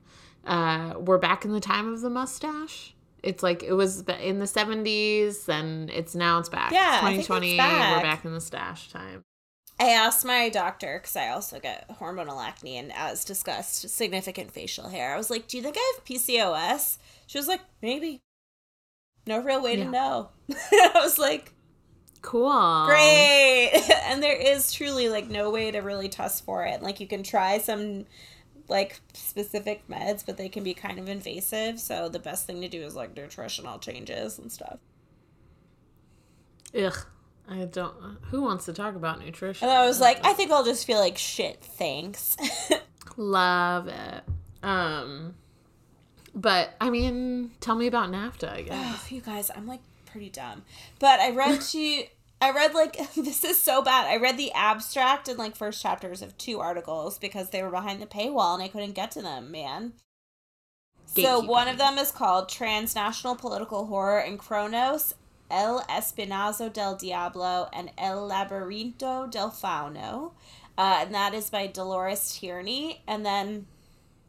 B: uh, we're back in the time of the mustache. It's like it was in the 70s, and it's now it's back.
A: Yeah, I think it's
B: 2020.
A: back.
B: We're back in the stash time.
A: I asked my doctor because I also get hormonal acne and, as discussed, significant facial hair. I was like, "Do you think I have PCOS?" She was like, "Maybe." No real way
B: Yeah.
A: to know. [laughs] I was like,
B: Cool.
A: "Great!" [laughs] and there is truly like no way to really test for it. Like you can try some like specific meds, but they can be kind of invasive. So the best thing to do is like nutritional changes and stuff.
B: Ugh. I don't. Who wants to talk about nutrition?
A: And I was like, I think I'll just feel like shit. Thanks. [laughs]
B: love it. Um, but I mean, tell me about NAFTA. I guess.
A: Oh, you guys, I'm like pretty dumb. But I read [laughs] to I read like [laughs] this is so bad. I read the abstract and like first chapters of two articles because they were behind the paywall and I couldn't get to them, man. So one of them is called Transnational Political Horror in Cronos, El Espinazo del Diablo, and El Laberinto del Fauno. Uh, and that is by Dolores Tierney. And then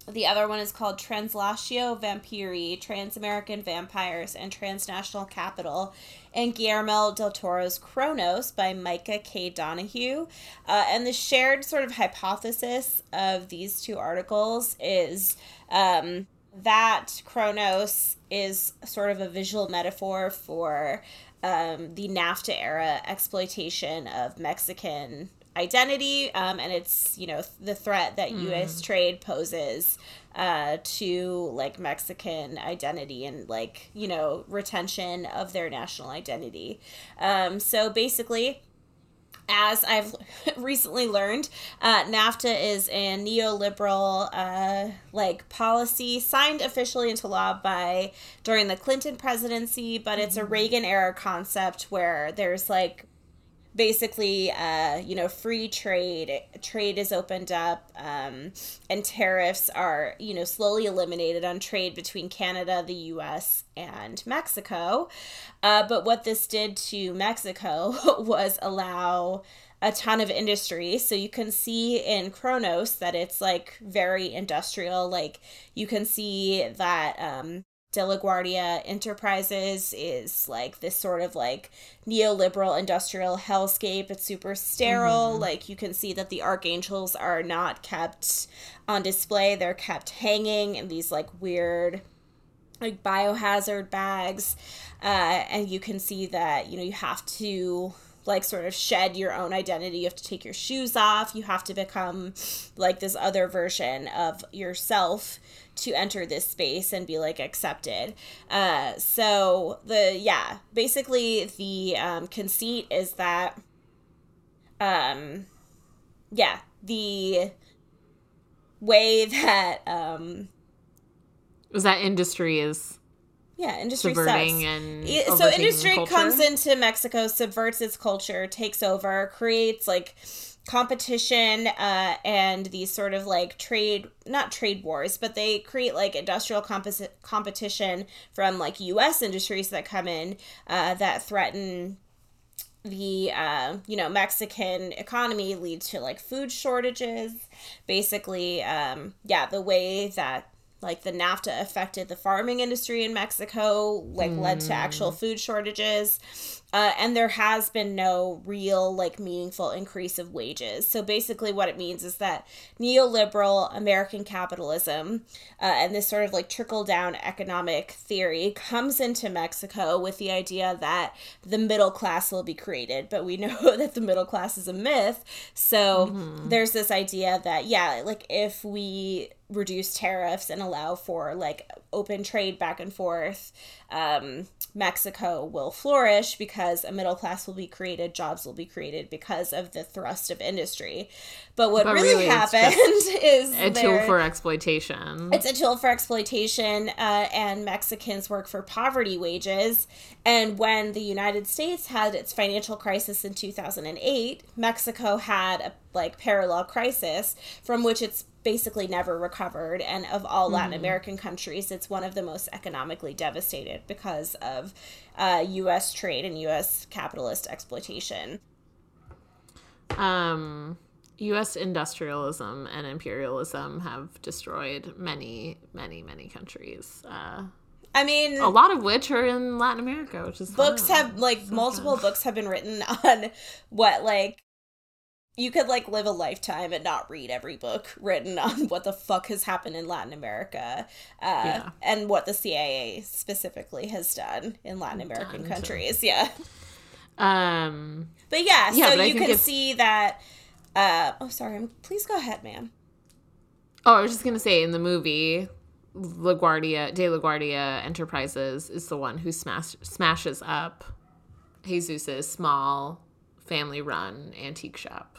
A: the other one is called Translatio Vampiri, Trans-American Vampires and Transnational Capital, and Guillermo del Toro's Cronos by Micah K. Donahue. Uh, and the shared sort of hypothesis of these two articles is um, that Cronos is sort of a visual metaphor for um, the NAFTA era exploitation of Mexican identity um, and it's you know the threat that us trade poses uh, to like mexican identity and like you know retention of their national identity. Um, so basically as I've [laughs] recently learned, uh, NAFTA is a neoliberal uh, like policy signed officially into law by during the Clinton presidency, but it's a Reagan era concept where there's like basically uh, you know free trade trade is opened up um, and tariffs are you know slowly eliminated on trade between canada the us and mexico. Uh, but what this did to mexico [laughs] was allow a ton of industry. So you can see in cronos that it's like very industrial. Like you can see that um, De La Guardia Enterprises is like this sort of like neoliberal industrial hellscape. It's super sterile. Like you can see that the archangels are not kept on display. They're kept hanging in these like weird like biohazard bags. Uh, and you can see that, you know, you have to like sort of shed your own identity. You have to take your shoes off. You have to become like this other version of yourself to enter this space and be like accepted. Uh, so the yeah, basically the um, conceit is that, um, yeah, the way [laughs] that um,
B: Was that industry is
A: yeah industry
B: subverting
A: sucks.
B: and
A: so industry
B: culture?
A: comes into Mexico, subverts its culture, takes over, creates like competition uh, and these sort of like trade not trade wars but they create like industrial competition from like us industries that come in uh, that threaten the uh, you know Mexican economy leads to like food shortages. Basically, um, yeah, the way that like the NAFTA affected the farming industry in Mexico, like led to mm. actual food shortages. Uh, and there has been no real like meaningful increase of wages. So basically, what it means is that neoliberal American capitalism uh, and this sort of like trickle down economic theory comes into Mexico with the idea that the middle class will be created. But we [laughs] know that the middle class is a myth. So there's this idea that, yeah, like if we reduce tariffs and allow for like open trade back and forth, um, Mexico will flourish because a middle class will be created, jobs will be created because of the thrust of industry. But what
B: But
A: really,
B: really
A: happened [laughs] is
B: A tool for exploitation.
A: it's a tool for exploitation, uh, and Mexicans work for poverty wages. And when the United States had its financial crisis in 2008, Mexico had a like parallel crisis from which it's basically never recovered. And of all Latin American countries, it's one of the most economically devastated because of uh, U.S. trade and U.S. capitalist exploitation.
B: um US industrialism and imperialism have destroyed many, many, many countries. Uh,
A: I mean,
B: a lot of which are in Latin America, which is
A: books have like
B: So
A: multiple
B: fun.
A: books have been written [laughs] on what like you could like live a lifetime and not read every book written [laughs] on what the fuck has happened in Latin America uh,
B: Yeah.
A: and what the CIA specifically has done in Latin American
B: Done to-
A: countries. Yeah.
B: Um,
A: But yeah,
B: Yeah,
A: so
B: but
A: you can
B: it's-
A: see that. Uh, oh, sorry. Please go ahead, ma'am.
B: oh, I was just gonna say in the movie, LaGuardia De LaGuardia Enterprises is the one who smash, smashes up Jesus's small family-run antique shop.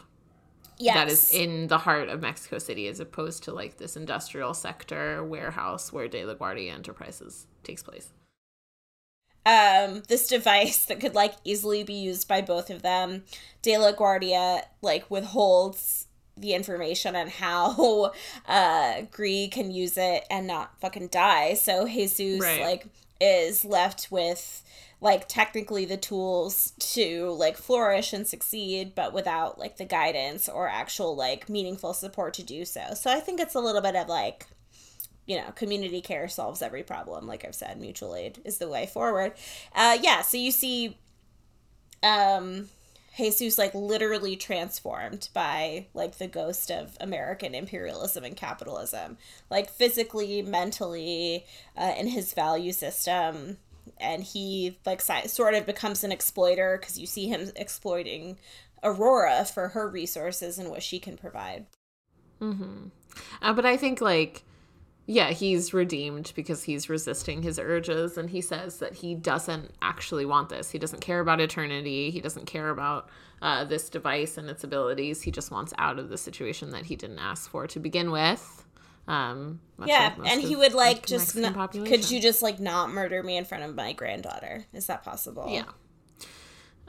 A: Yes.
B: that is in the heart of Mexico City as opposed to like this industrial sector warehouse where De La Guardia Enterprises takes place.
A: um this device that could like easily be used by both of them de la guardia like withholds the information on how [laughs] uh Gris can use it and not fucking die so jesus
B: Right.
A: like is left with like technically the tools to like flourish and succeed but without like the guidance or actual like meaningful support to do so so i think it's a little bit of like you know, community care solves every problem. Like I've said, mutual aid is the way forward. Uh, yeah, so you see, um, Jesus like literally transformed by like the ghost of American imperialism and capitalism, like physically, mentally, uh, in his value system. And he like sort of becomes an exploiter because you see him exploiting Aurora for her resources and what she can provide.
B: Uh, but I think like yeah, he's redeemed because he's resisting his urges and he says that he doesn't actually want this. He doesn't care about eternity. He doesn't care about uh, this device and its abilities. He just wants out of the situation that he didn't ask for to begin with. Um,
A: Yeah, and he would like just could you just like not murder me in front of my granddaughter? Is that possible?
B: Yeah.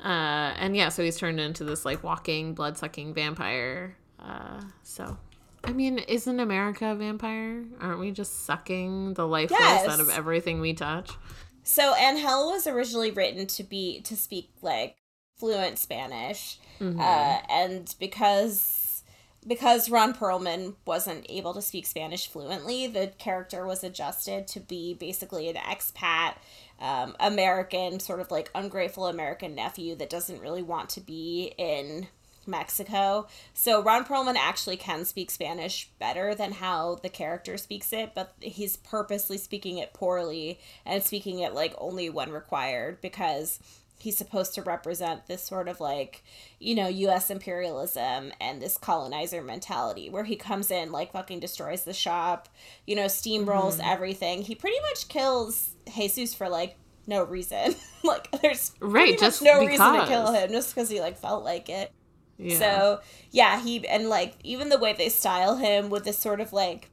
B: Uh, and yeah, so he's turned into this like walking, blood sucking vampire. Uh, so, I mean, isn't America a vampire? Aren't we just sucking the life force out of everything we touch?
A: So Angel was originally written to be to speak like fluent Spanish,
B: Mm-hmm.
A: uh, and because because Ron Perlman wasn't able to speak Spanish fluently, the character was adjusted to be basically an expat um, American, sort of like ungrateful American nephew that doesn't really want to be in Mexico. So Ron Perlman actually can speak Spanish better than how the character speaks it, but he's purposely speaking it poorly and speaking it like only when required because he's supposed to represent this sort of like, you know, US imperialism and this colonizer mentality where he comes in like fucking destroys the shop, you know, steamrolls
B: Mm-hmm.
A: everything. He pretty much kills Jesus for like no reason. [laughs] like there's
B: Right, just
A: no reason to kill him just because he like felt like it.
B: Yeah.
A: So yeah, he and like even the way they style him with this sort of like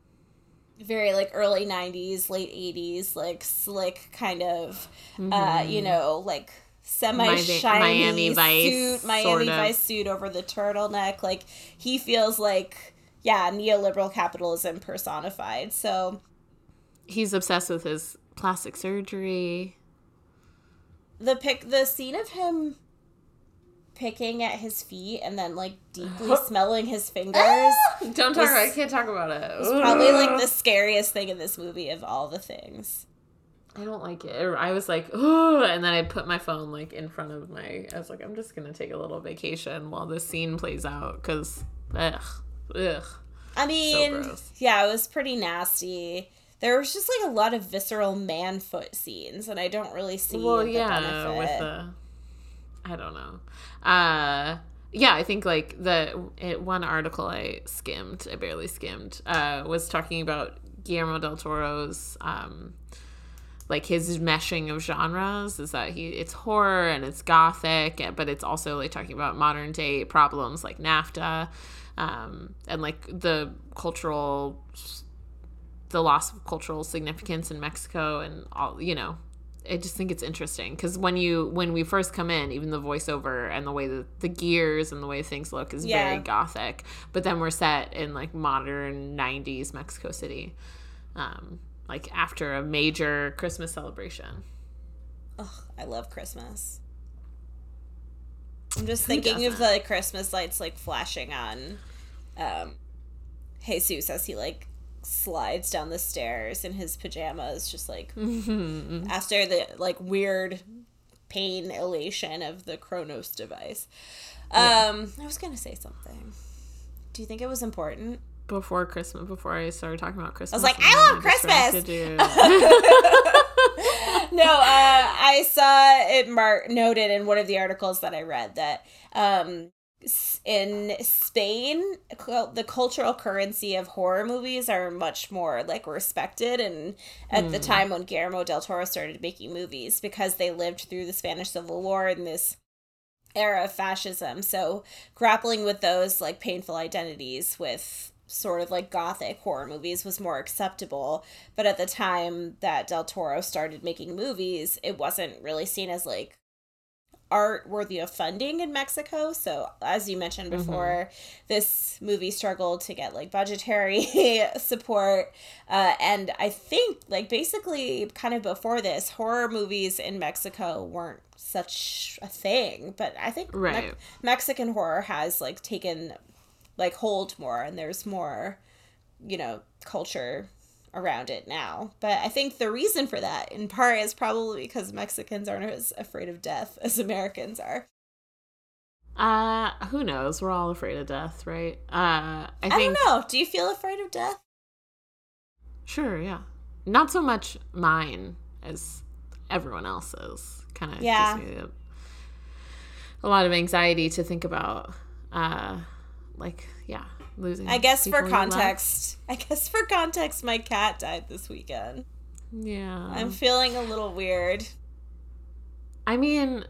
A: very like early 90s late 80s like slick kind of uh you know like semi shiny
B: Miami Vice,
A: suit Miami. Vice suit over the turtleneck like he feels like yeah neoliberal capitalism personified so
B: he's obsessed with his plastic surgery.
A: the pic the scene of him picking at his feet and then like deeply [gasps] smelling his fingers [laughs]
B: Don't
A: talk about- it. I
B: can't talk about it.
A: It's probably like the [laughs] scariest thing in this movie of all the things.
B: I don't like it. Or I was like, oh, and then I put my phone like in front of my. I was like, I'm just gonna take a little vacation while this scene plays out because, ugh, ugh.
A: I mean,
B: gross.
A: yeah, it was pretty nasty. There was just like a lot of visceral man foot scenes, and I don't really see.
B: Well, yeah,
A: benefit.
B: with the, I don't know. Uh, yeah, I think like the it, one article I skimmed, I barely skimmed, uh, was talking about Guillermo del Toro's um, like his meshing of genres is that he it's horror and it's gothic, but it's also like talking about modern day problems like NAFTA, um, and like the cultural the loss of cultural significance in Mexico and all you know I just think it's interesting because when you when we first come in, even the voiceover and the way that the gears and the way things look is yeah. very gothic. But then we're set in like modern '90s Mexico City, um, like after a major Christmas celebration.
A: Oh, I love Christmas. I'm just Who thinking doesn't? of the Christmas lights like flashing on um, Jesus as he like slides down the stairs in his pajamas, just like mm-hmm. [laughs] after the like weird pain elation of the Cronos device. Yeah. Um, I was gonna say something. Do you think it was important?
B: Before Christmas, before I started talking about Christmas,
A: I was like, I love Christmas. [laughs] [laughs] no, uh, I saw it marked noted in one of the articles that I read that um, in Spain, the cultural currency of horror movies are much more like respected. And at mm. the hmm. time when Guillermo del Toro started making movies, because they lived through the Spanish Civil War and this era of fascism, so grappling with those like painful identities with sort of like gothic horror movies was more acceptable. But at the time that Del Toro started making movies, it wasn't really seen as like art worthy of funding in Mexico. So, as you mentioned mm-hmm. before, mm-hmm. this movie struggled to get like budgetary [laughs] support. Uh, and I think, like, basically, kind of before this, horror movies in Mexico weren't such a thing. But I think
B: right. Me-
A: Mexican horror has like taken like hold more, and there's more, you know, culture around it now. But I think the reason for that, in part, is probably because Mexicans aren't as afraid of death [laughs] as Americans are.
B: Uh, who knows? We're all afraid of death, right? Uh, I, I
A: think... don't know. Do you feel afraid of death?
B: Sure, yeah. Not so much mine as everyone else's. Kind of
A: yeah.
B: gives me a, a lot of anxiety to think about. Uh, like, yeah, losing.
A: I guess for context, [laughs] I guess for context, my cat died this weekend.
B: Yeah.
A: I'm feeling a little weird.
B: I mean,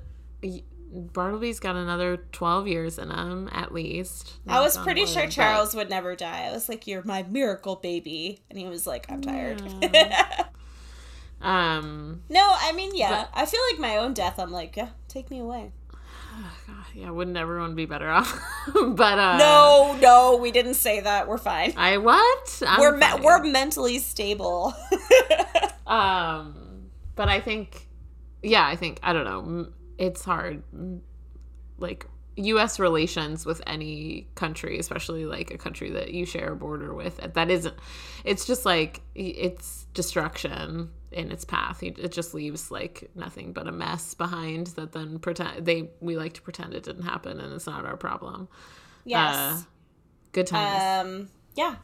B: Bartleby's got another 12 years in him, at least.
A: I was pretty sure Charles but... would never die. I was like, You're my miracle baby. And he was like, I'm tired.
B: Yeah. [laughs] um,
A: no, I mean, yeah. But... I feel like my own death, I'm like, Yeah, take me away.
B: Yeah, wouldn't everyone be better off? [laughs] but uh
A: No, no, we didn't say that. We're fine.
B: I what?
A: I'm we're me- we're mentally stable. [laughs]
B: um but I think yeah, I think I don't know. It's hard like US relations with any country, especially like a country that you share a border with. That isn't it's just like it's destruction in its path. It just leaves like nothing but a mess behind that then pretend they we like to pretend it didn't happen and it's not our problem.
A: Yes. Uh,
B: good times.
A: Um yeah.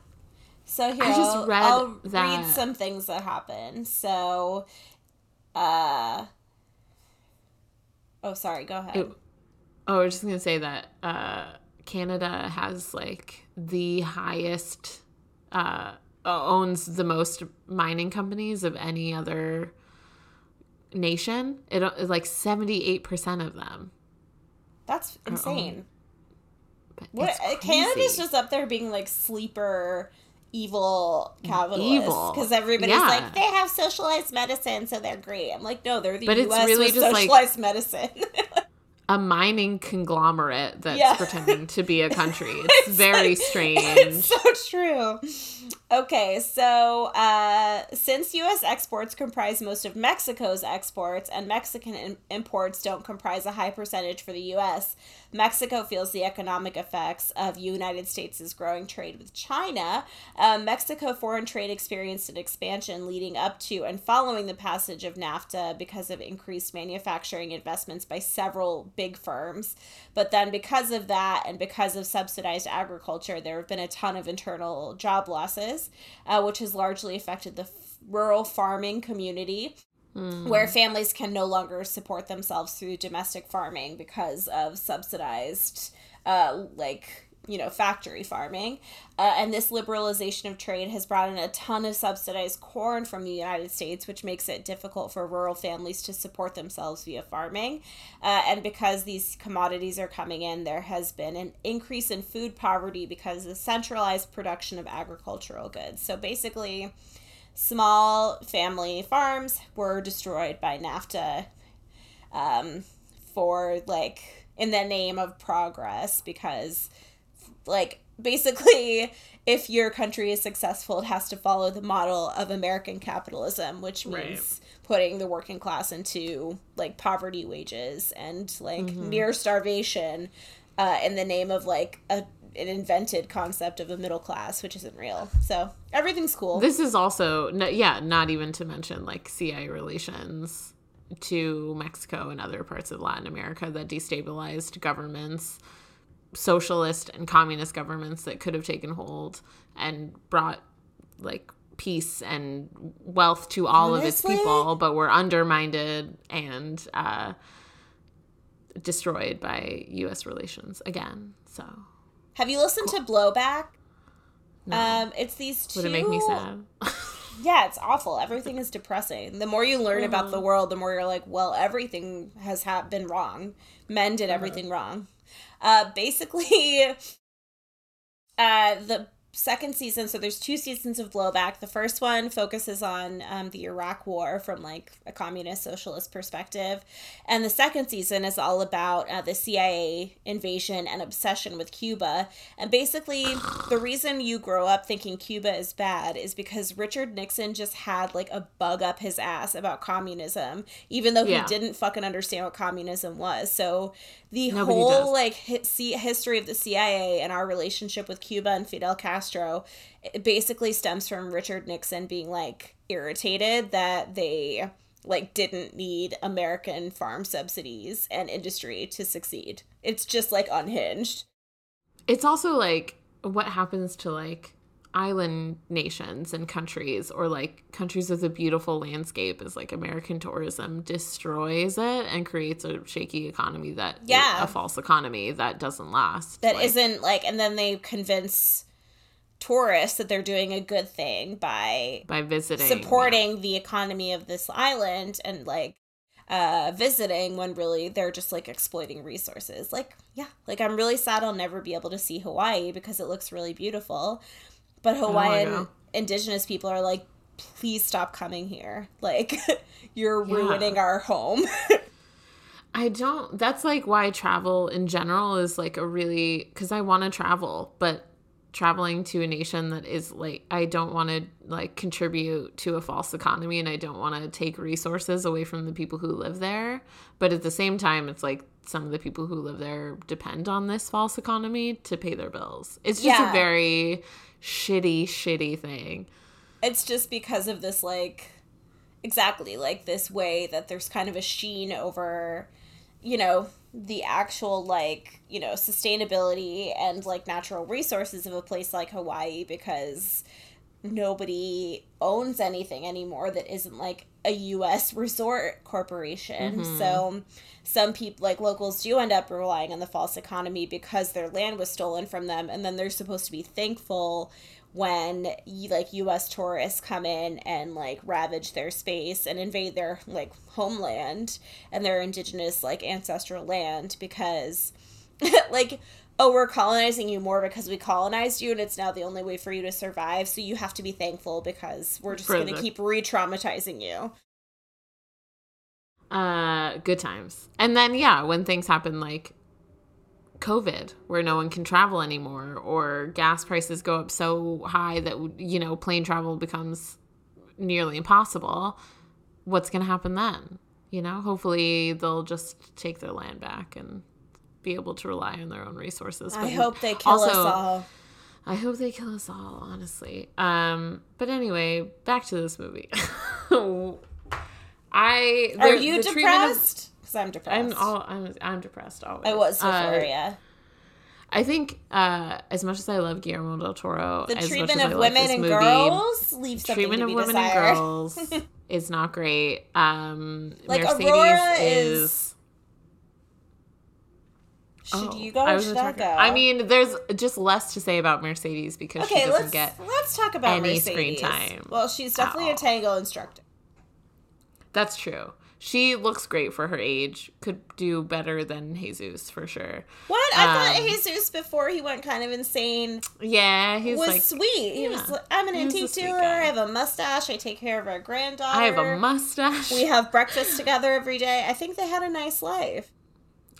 A: So here I just I'll, read I'll that. read some things that happened. So uh Oh, sorry, go ahead. It,
B: oh, I was just going to say that uh Canada has like the highest uh owns the most mining companies of any other nation. It is like seventy eight percent of them.
A: That's insane. What uh, Canada's just up there being like sleeper evil capitalists because everybody's yeah. like they have socialized medicine so they're great. I'm like no, they're the but U.S. Really with socialized like, medicine. [laughs]
B: a mining conglomerate that's yeah. pretending to be a country. [laughs] It's, it's very like, [laughs] strange. It's
A: so true. Okay, so uh, since U.S. exports comprise most of Mexico's exports and Mexican in- imports don't comprise a high percentage for the U.S., Mexico feels the economic effects of United States' growing trade with China. Um, Mexico foreign trade experienced an expansion leading up to and following the passage of NAFTA because of increased manufacturing investments by several big firms. But then, because of that and because of subsidized agriculture, there have been a ton of internal job losses, uh, which has largely affected the f- rural farming community. Mm. Where families can no longer support themselves through domestic farming because of subsidized uh, like you know factory farming. Uh, and this liberalization of trade has brought in a ton of subsidized corn from the united states which makes it difficult for rural families to support themselves via farming. Uh, and because these commodities are coming in there has been an increase in food poverty because of the centralized production of agricultural goods. So basically small family farms were destroyed by nafta um, for like in the name of progress because like basically if your country is successful it has to follow the model of american capitalism which means right. putting the working class into like poverty wages and like mm-hmm. near starvation uh, in the name of like a an invented concept of a middle class, which isn't real. So everything's cool.
B: This is also, yeah, not even to mention like CIA relations to Mexico and other parts of Latin America that destabilized governments socialist and communist governments that could have taken hold and brought like peace and wealth to all Honestly? of its people, but were undermined and uh, destroyed by U.S. relations again. So,
A: have you listened cool. to Blowback? No. Um, it's these two.
B: Would it make me sad? [laughs]
A: yeah, it's awful. Everything is depressing. The more you learn mm-hmm. about the mm-hmm. world, the more you're like, well, everything has ha- been wrong. Men did everything mm-hmm. wrong. Uh, basically, [laughs] uh, the second season so there's two seasons of blowback. The first one focuses on um, the iraq war from like a communist socialist perspective. And the second season is all about uh, the cia invasion and obsession with cuba. And basically the reason you grow up thinking cuba is bad is because richard nixon just had like a bug up his ass about communism even though he didn't fucking understand what communism was. So the Nobody whole does. like hi- history of the cia and our relationship with cuba and fidel castro basically stems from Richard Nixon being like irritated that they like didn't need American farm subsidies and industry to succeed. It's just like unhinged.
B: It's also like what happens to like island nations and countries or like countries with a beautiful landscape is like American tourism destroys it and creates a shaky economy that yeah a false economy that doesn't last.
A: That like, not like and then they convince tourists that they're doing a good thing by
B: by visiting
A: supporting yeah. the economy of this island and like uh visiting when really they're just like exploiting resources like yeah like i'm really sad i'll never be able to see hawaii because it looks really beautiful but oh, hawaiian oh, indigenous people are like please stop coming here like [laughs] you're yeah. ruining our home [laughs]
B: I don't. That's like why travel in general is like a really because I want to travel, but traveling to a nation that is like I don't want to like contribute to a false economy and I don't want to take resources away from the people who live there but at the same time it's like some of the people who live there depend on this false economy to pay their bills. It's just yeah. a very shitty shitty thing.
A: It's just because of this like exactly like this way that there's kind of a sheen over you know the actual like you know sustainability and like natural resources of a place like hawaii because nobody owns anything anymore that isn't like a us resort corporation mm-hmm. so some people like locals do end up relying on the false economy because their land was stolen from them and then they're supposed to be thankful when like US tourists come in and like ravage their space and invade their like homeland and their indigenous like ancestral land because [laughs] like oh we're colonizing you more because we colonized you and it's now the only way for you to survive. So you have to be thankful because we're just going to keep re-traumatizing you.
B: Uh good times. And then yeah when things happen like COVID, where no one can travel anymore, or gas prices go up so high that, you know, plane travel becomes nearly impossible, what's going to happen then? You know, hopefully they'll just take their land back and be able to rely on their own resources.
A: But I hope they kill also, us all.
B: I hope they kill us all, honestly. Um, but anyway, back to this movie. [laughs] I
A: are you depressed? because I'm depressed.
B: I'm all I'm I'm depressed always.
A: I was Euphoria. Uh,
B: I think uh, as much as I love Guillermo del Toro,
A: the treatment of women and movie, girls leaves treatment of women desired. and girls [laughs]
B: is not great. Um, like Mercedes Aurora is, is
A: Should
B: Oh,
A: you go
B: I
A: or should I go?
B: I mean, there's just less to say about Mercedes because
A: okay,
B: she doesn't
A: let's
B: get.
A: let's talk about
B: any
A: Mercedes.
B: screen time
A: Well, she's definitely a tango instructor.
B: That's true. She looks great for her age. Could do better than Jesus for sure.
A: What I thought
B: Um,
A: Jesus before he went kind of insane
B: Yeah, he
A: was
B: like.
A: sweet. He was
B: Yeah,
A: like, I'm an antique dealer. I have a mustache. I take care of our granddaughter.
B: I have a mustache.
A: We have breakfast [laughs] together every day. I think they had a nice life.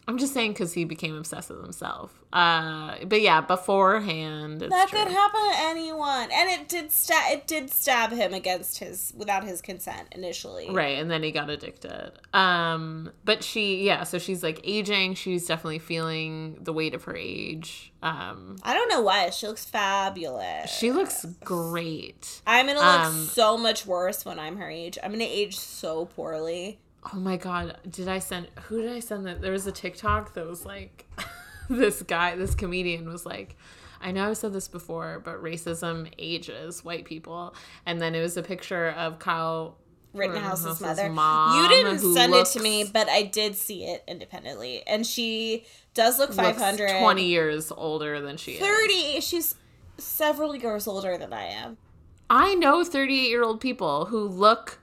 B: I'm just saying because he became obsessed with himself. Uh, but yeah, beforehand, it's
A: that
B: true.
A: could happen to anyone, and it did stab. It did stab him against his without his consent initially.
B: Right, and then he got addicted. Um, but she, yeah, so she's like aging. She's definitely feeling the weight of her age. Um,
A: I don't know why she looks fabulous.
B: she looks great.
A: I'm gonna look
B: um,
A: so much worse when I'm her age. I'm gonna age so poorly.
B: Oh my god, did I send who did I send that? There was a TikTok that was like [laughs] this guy, this comedian was like, I know I've said this before, but racism ages white people. And then it was a picture of Kyle
A: Rittenhouse's
B: Rittenhouse's
A: mother.
B: mom,
A: you didn't send it to me, but I did see it independently, and she does look
B: looks
A: 500.
B: 20 years older than she is.
A: 30. She's several years older than I am.
B: I know 38 year old people who look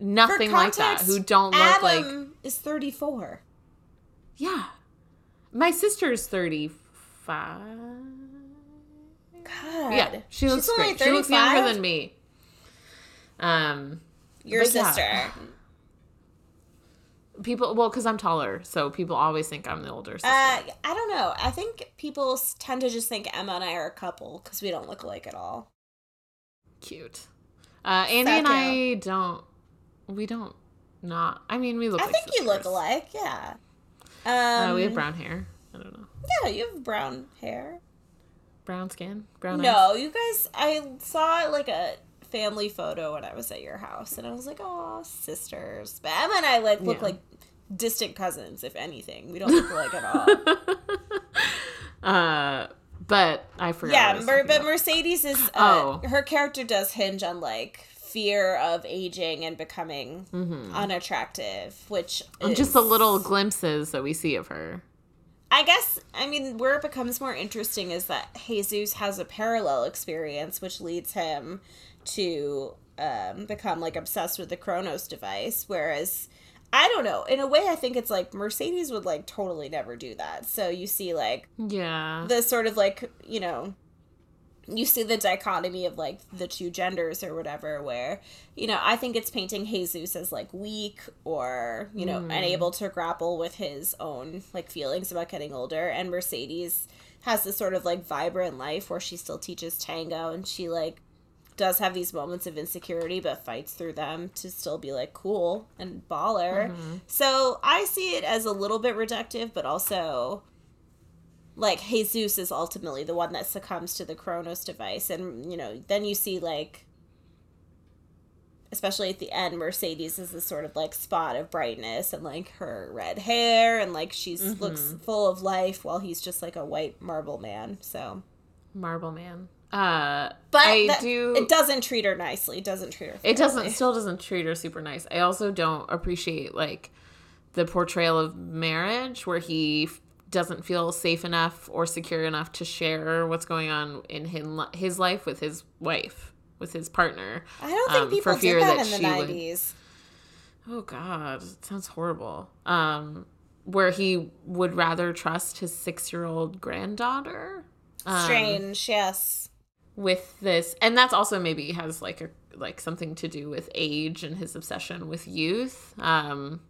B: Nothing like that, who don't look like.
A: Adam is 34.
B: Yeah. My sister's 35.
A: God.
B: Yeah, she
A: She's
B: looks
A: only
B: great. She looks younger than me. Um,
A: Your
B: but yeah.
A: sister.
B: people, well, because I'm taller, so people always think I'm the older sister.
A: Uh, I don't know. I think people tend to just think Emma and I are a couple because we don't look alike at all.
B: Cute. Uh, Andy and I don't. We don't. Not. I mean, we look.
A: I
B: like
A: think you look
B: sisters.
A: alike, yeah. Um,
B: Uh, we have brown hair. I don't know.
A: Yeah, you have brown hair.
B: Brown skin. Brown eyes.
A: No, you guys. I saw like a family photo when I was at your house, and I was like, "Oh, sisters." But Emma and I like look
B: Yeah.
A: like distant cousins, if anything. We don't look alike at all. [laughs]
B: uh, but I forgot.
A: yeah,
B: I
A: Mer- but. Mercedes is. Uh,
B: Oh.
A: her character does hinge on like fear of aging and becoming unattractive, which
B: And just the little glimpses that we see of her.
A: I guess I mean where it becomes more interesting is that Jesus has a parallel experience, which leads him to um, become like obsessed with the Cronos device. Whereas I don't know, in a way, I think it's like Mercedes would like totally never do that. So you see like
B: Yeah.
A: the sort of like you know you see the dichotomy of like the two genders or whatever where you know i think it's painting jesus as like weak or you know mm. unable to grapple with his own like feelings about getting older. And mercedes has this sort of like vibrant life where she still teaches tango and she like does have these moments of insecurity but fights through them to still be like cool and baller. Mm-hmm. So i see it as a little bit reductive but also like Jesus is ultimately the one that succumbs to the Cronos device, and you know, then you see like, especially at the end, Mercedes is this sort of like spot of brightness and like her red hair, and like she's looks full of life while he's just like a white marble man. So,
B: Marble Man. Uh,
A: but
B: I
A: that-
B: do.
A: It doesn't treat her nicely. It doesn't treat her.
B: it doesn't still doesn't treat her super nice i also don't appreciate like the portrayal of marriage where he doesn't feel safe enough or secure enough to share what's going on in his, his life with his wife with his partner
A: I don't think
B: um,
A: people
B: for fear
A: did that,
B: that
A: in the
B: she would-
A: nineties.
B: oh god it sounds horrible um where he would rather trust his six-year-old granddaughter um,
A: Strange, yes.
B: with this and that's also maybe has like a like something to do with age and his obsession with youth um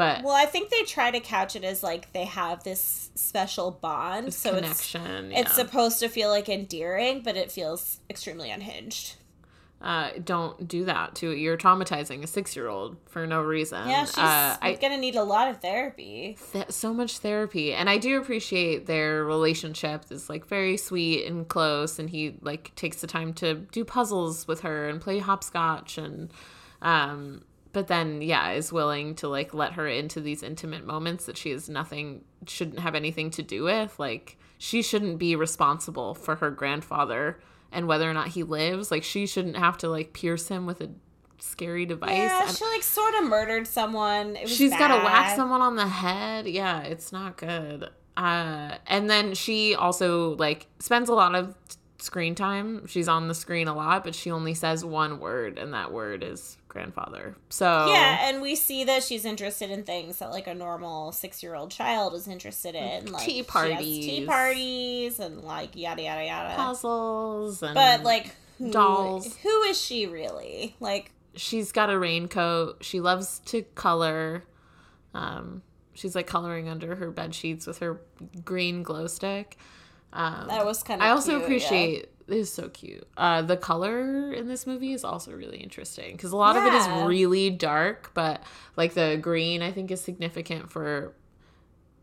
B: but
A: Well, I think they try to couch it as like they have this special bond, so it's
B: connection
A: it's
B: yeah.
A: supposed to feel like endearing, but it feels extremely unhinged.
B: uh don't do that to you're traumatizing a six-year-old for no reason
A: Yeah, she's
B: uh, I,
A: gonna need a lot of therapy.
B: th- so much therapy and i do appreciate their relationship is like very sweet and close and he like takes the time to do puzzles with her and play hopscotch and um but then yeah is willing to like let her into these intimate moments that she has nothing shouldn't have anything to do with like she shouldn't be responsible for her grandfather and whether or not he lives like she shouldn't have to like pierce him with a scary device
A: Yeah,
B: And-
A: she like sort of murdered someone. It was
B: She's got to whack someone on the head. Yeah, it's not good. Uh, and then she also like spends a lot of screen time. She's on the screen a lot, but she only says one word, and that word is grandfather. So
A: Yeah, and we see that she's interested in things that like a normal six year old child is interested in, like
B: Tea parties.
A: tea parties, and like yada yada yada.
B: puzzles and
A: But like who,
B: dolls.
A: Who is she really? Like
B: she's got a raincoat. She loves to color. Um, she's like coloring under her bed sheets with her green glow stick. Um,
A: that was kind of.
B: I also appreciate it is so cute. Uh, the color in this movie is also really interesting because a lot of it is really dark, but like the green I think is significant for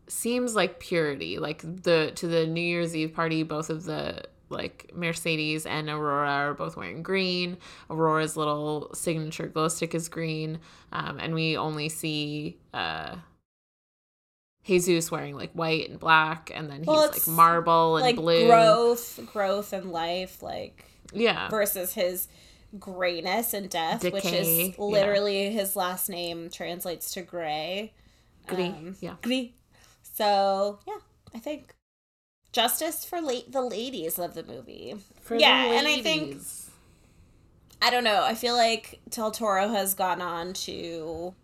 B: seems like purity. Like the to the New Year's Eve party, both of the like Mercedes and Aurora are both wearing green. Aurora's little signature glow stick is green, um, and we only see uh, Jesus wearing like white and black, and then he's
A: Well,
B: like marble and
A: like
B: blue.
A: growth, growth and life, like
B: Yeah.
A: versus his grayness and death, which
B: Decay,
A: is
B: yeah.
A: literally his last name translates to gray.
B: Gris,
A: Um,
B: yeah.
A: Gris. So yeah, I think justice for late the ladies of the movie.
B: For
A: yeah,
B: the
A: and I think. I don't know. I feel like Del Toro has gone on to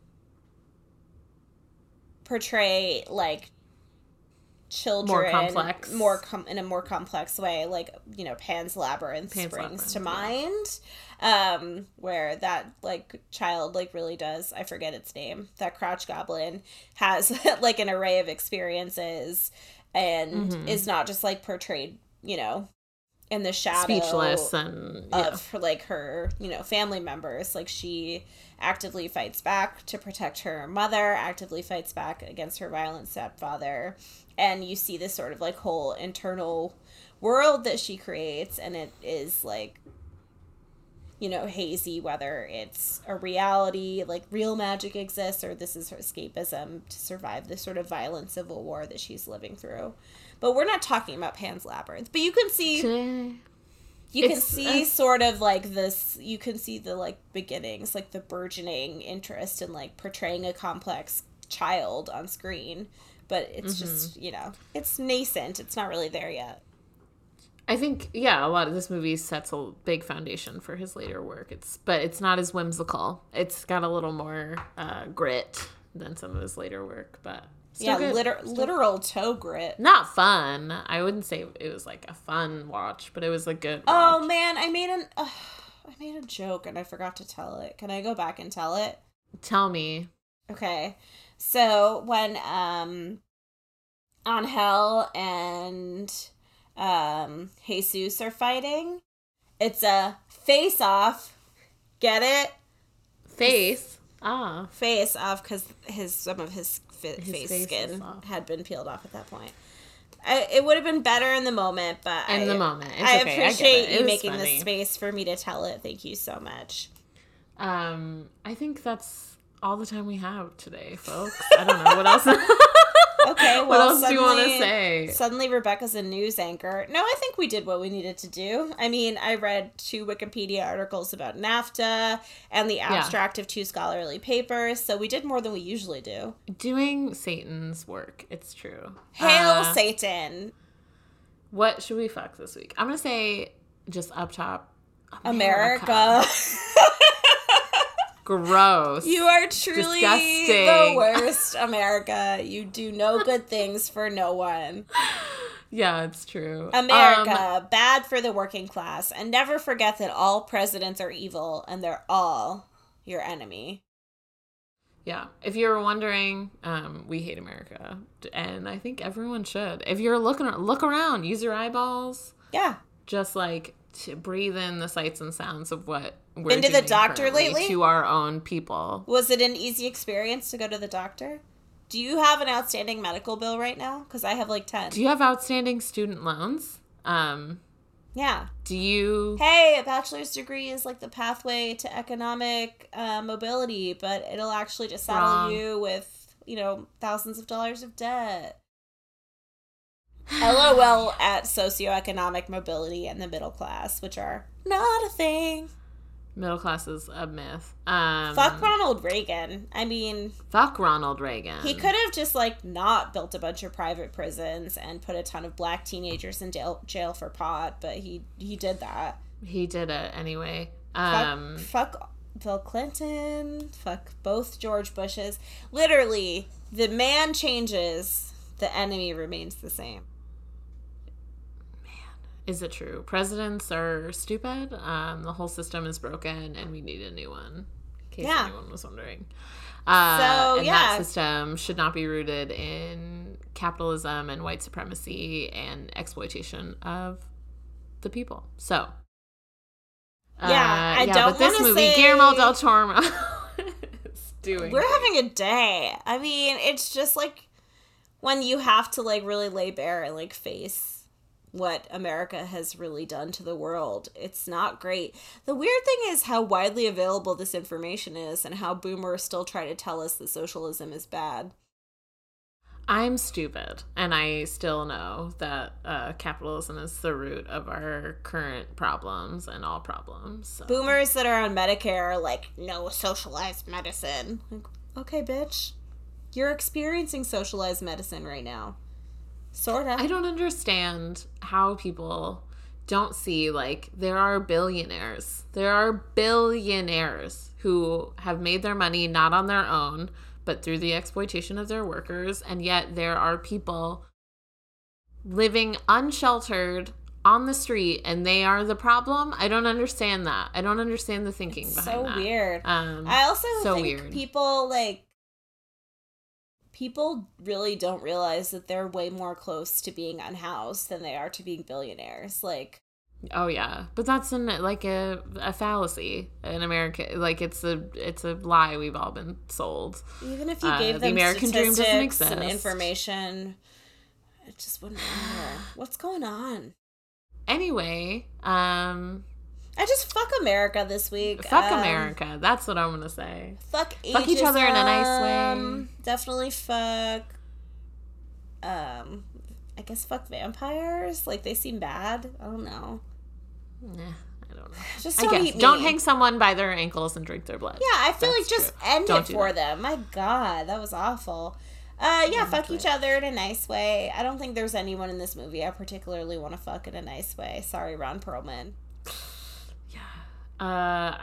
A: portray like children more
B: complex.
A: more com- in a more complex way like you know pan's labyrinth
B: Pan's
A: springs
B: Labyrinth,
A: to
B: yeah.
A: mind um where that like child like really does i forget its name that crouch goblin has [laughs] like an array of experiences and
B: Mhm.
A: is not just like portrayed you know in the shadow
B: speechless and yeah.
A: of her like her you know family members. Like she actively fights back to protect her mother actively fights back against her violent stepfather. And you see this sort of like whole internal world that she creates and it is like you know hazy whether it's a reality like real magic exists or this is her escapism to survive this sort of violent civil war that she's living through but we're not talking about pan's labyrinth but you can see you can
B: It's-
A: see
B: it's-
A: sort of like this you can see the like beginnings like the burgeoning interest in like portraying a complex child on screen but it's
B: Mm-hmm.
A: just you know it's nascent it's not really there yet
B: I think yeah, a lot of this movie sets a big foundation for his later work. It's but it's not as whimsical. It's got a little more uh, grit than some of his later work, but still
A: yeah liter- literal toe grit
B: not fun. I wouldn't say it was like a fun watch, but it was a good.
A: oh man i made an uh, i made a joke and i forgot to tell it can i go back and tell it
B: Tell me,
A: Okay. So when um Angel and um Jesus are fighting, it's a face off. Get it?
B: face. Ah,
A: Face off because his some of his, fi-
B: His
A: face,
B: face
A: skin had been peeled off at that point. I, it would have been better in the moment, but
B: in
A: I,
B: the moment. It's
A: I
B: okay,
A: appreciate
B: it. It
A: you making
B: funny.
A: the space for me to tell it. Thank you so much.
B: Um, I think that's all the time we have today, folks. I don't know what else. [laughs] [laughs]
A: Okay, well,
B: what else do you want to
A: suddenly-
B: say?
A: Suddenly, Rebecca's a news anchor. No, I think we did what we needed to do. I mean, I read two Wikipedia articles about NAFTA and the abstract of two scholarly papers, so we did more than we usually do.
B: Doing Satan's work. It's true.
A: Hail
B: Uh,
A: Satan!
B: What should we fuck this week? I'm gonna say just up top.
A: America. [laughs]
B: Gross.
A: you are truly the worst, America. You do no [laughs] good things for no one.
B: yeah, it's true.
A: America,
B: Um,
A: bad for the working class. And never forget that all presidents are evil and they're all your enemy.
B: yeah. If you're wondering, um, we hate America, and I think everyone should. If you're looking, look around, use your eyeballs.
A: Yeah.
B: just like to breathe in the sights and sounds of what
A: Been to the doctor lately?
B: to our own people.
A: Was it an easy experience to go to the doctor? Do you have an outstanding medical bill right now? Because I have like 10.
B: Do you have outstanding student loans? Um,
A: yeah.
B: do you?
A: Hey, a bachelor's degree is like the pathway to economic uh, mobility, but it'll actually just saddle
B: Wrong.
A: you with, you know, thousands of dollars of debt. [sighs] LOL at socioeconomic mobility and the middle class, which are not a thing.
B: Middle class is a myth. Um,
A: Fuck Ronald Reagan. I mean,
B: fuck Ronald Reagan.
A: he could have just like not built a bunch of private prisons and put a ton of black teenagers in jail, jail for pot, but he he did that.
B: He did it anyway.
A: Fuck,
B: Um,
A: fuck Bill Clinton. Fuck both George Bushes. Literally, the man changes, the enemy remains the same.
B: Is it true? Presidents are stupid. Um, the whole system is broken, and we need a new one. In case
A: Yeah.
B: anyone was wondering. Uh,
A: So,
B: and
A: yeah.
B: that system should not be rooted in capitalism and white supremacy and exploitation of the people. So,
A: Yeah, I
B: Uh, yeah,
A: don't
B: but this movie,
A: say-
B: Guillermo del Toro, [laughs] is doing.
A: We're
B: great.
A: having a day. I mean, it's just like when you have to like really lay bare and like face what America has really done to the world. It's not great. The weird thing is how widely available this information is and how boomers still try to tell us that socialism is bad.
B: I'm stupid, and I still know that uh, capitalism is the root of our current problems and all problems. So.
A: Boomers that are on Medicare are like, no socialized medicine. Like, okay, bitch. You're experiencing socialized medicine right now. Sort of.
B: I don't understand how people don't see like there are billionaires. There are billionaires who have made their money not on their own, but through the exploitation of their workers, and yet there are people living unsheltered on the street and they are the problem. I don't understand that. I don't understand the thinking behind
A: so
B: that.
A: weird.
B: Um
A: I also
B: so
A: think
B: weird.
A: people like people really don't realize that they're way more close to being unhoused than they are to being billionaires. Like
B: Oh yeah, but that's an like a, a fallacy in America. Like it's a it's a lie we've all been sold.
A: even if you
B: Uh,
A: gave
B: the
A: them
B: American dream doesn't
A: statistics and information, it just wouldn't matter. What's going on?
B: Anyway, um,
A: I just fuck America this week.
B: fuck
A: Um,
B: America. That's what I'm gonna say.
A: Fuck,
B: Fuck each other in a nice way.
A: Definitely fuck. Um, I guess fuck vampires. Like they seem bad. I don't know.
B: Nah, I don't know. [sighs]
A: Just don't
B: guess
A: eat
B: don't hang someone by their ankles and drink their blood.
A: Yeah, I feel like just
B: true.
A: end
B: Don't
A: it for
B: that.
A: them. My God, that was awful. Uh, yeah, fuck each other in a nice way. I don't think there's anyone in this movie I particularly want to fuck in a nice way. Sorry, Ron Perlman. [laughs]
B: Uh,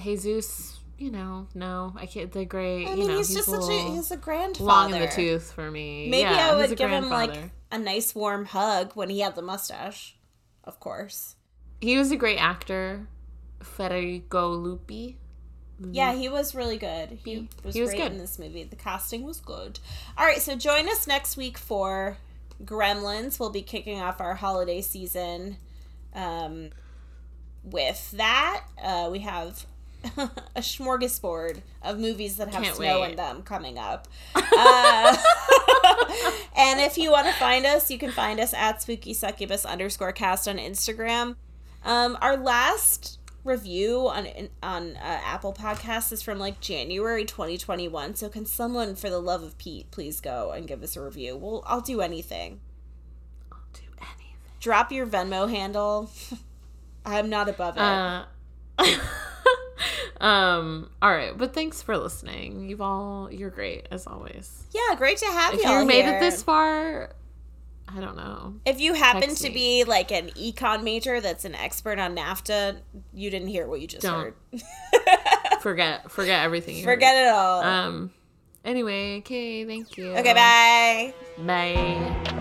B: Jesus, you know, no, I can't. The great,
A: I
B: you
A: mean,
B: know,
A: he's, just such a he's a grandfather.
B: long in the tooth for me.
A: Maybe
B: Yeah,
A: I would give him like a nice warm hug when he had the mustache. Of course.
B: He was a great actor, Federico Luppi.
A: Yeah, he was really good. He,
B: He-
A: was,
B: he was
A: great
B: good.
A: in this movie. The casting was good. All right, so join us next week for Gremlins. We'll be kicking off our holiday season. Um, with that, uh, we have [laughs] a smorgasbord of movies that have
B: Can't
A: snow
B: wait.
A: in them coming up. [laughs] Uh, [laughs] and if you want to find us, you can find us at spooky succubus underscore cast on Instagram. Um, our last review on on uh, Apple Podcasts is from like January 2021. So can someone, for the love of Pete, please go and give us a review? Well, I'll do anything.
B: I'll do anything.
A: Drop your Venmo handle. I'm not above it.
B: Uh, [laughs] um. All right, but thanks for listening. You've all you're great as always.
A: yeah, great to have
B: If
A: y'all
B: you made
A: here.
B: it this far, I don't know.
A: If you happen to
B: me.
A: be like an econ major that's an expert on NAFTA, you didn't hear what you just
B: Don't.
A: heard. [laughs] [laughs]
B: Forget forget everything. You heard.
A: Forget it all.
B: Um. Anyway, okay. Thank you.
A: okay, bye.
B: Bye.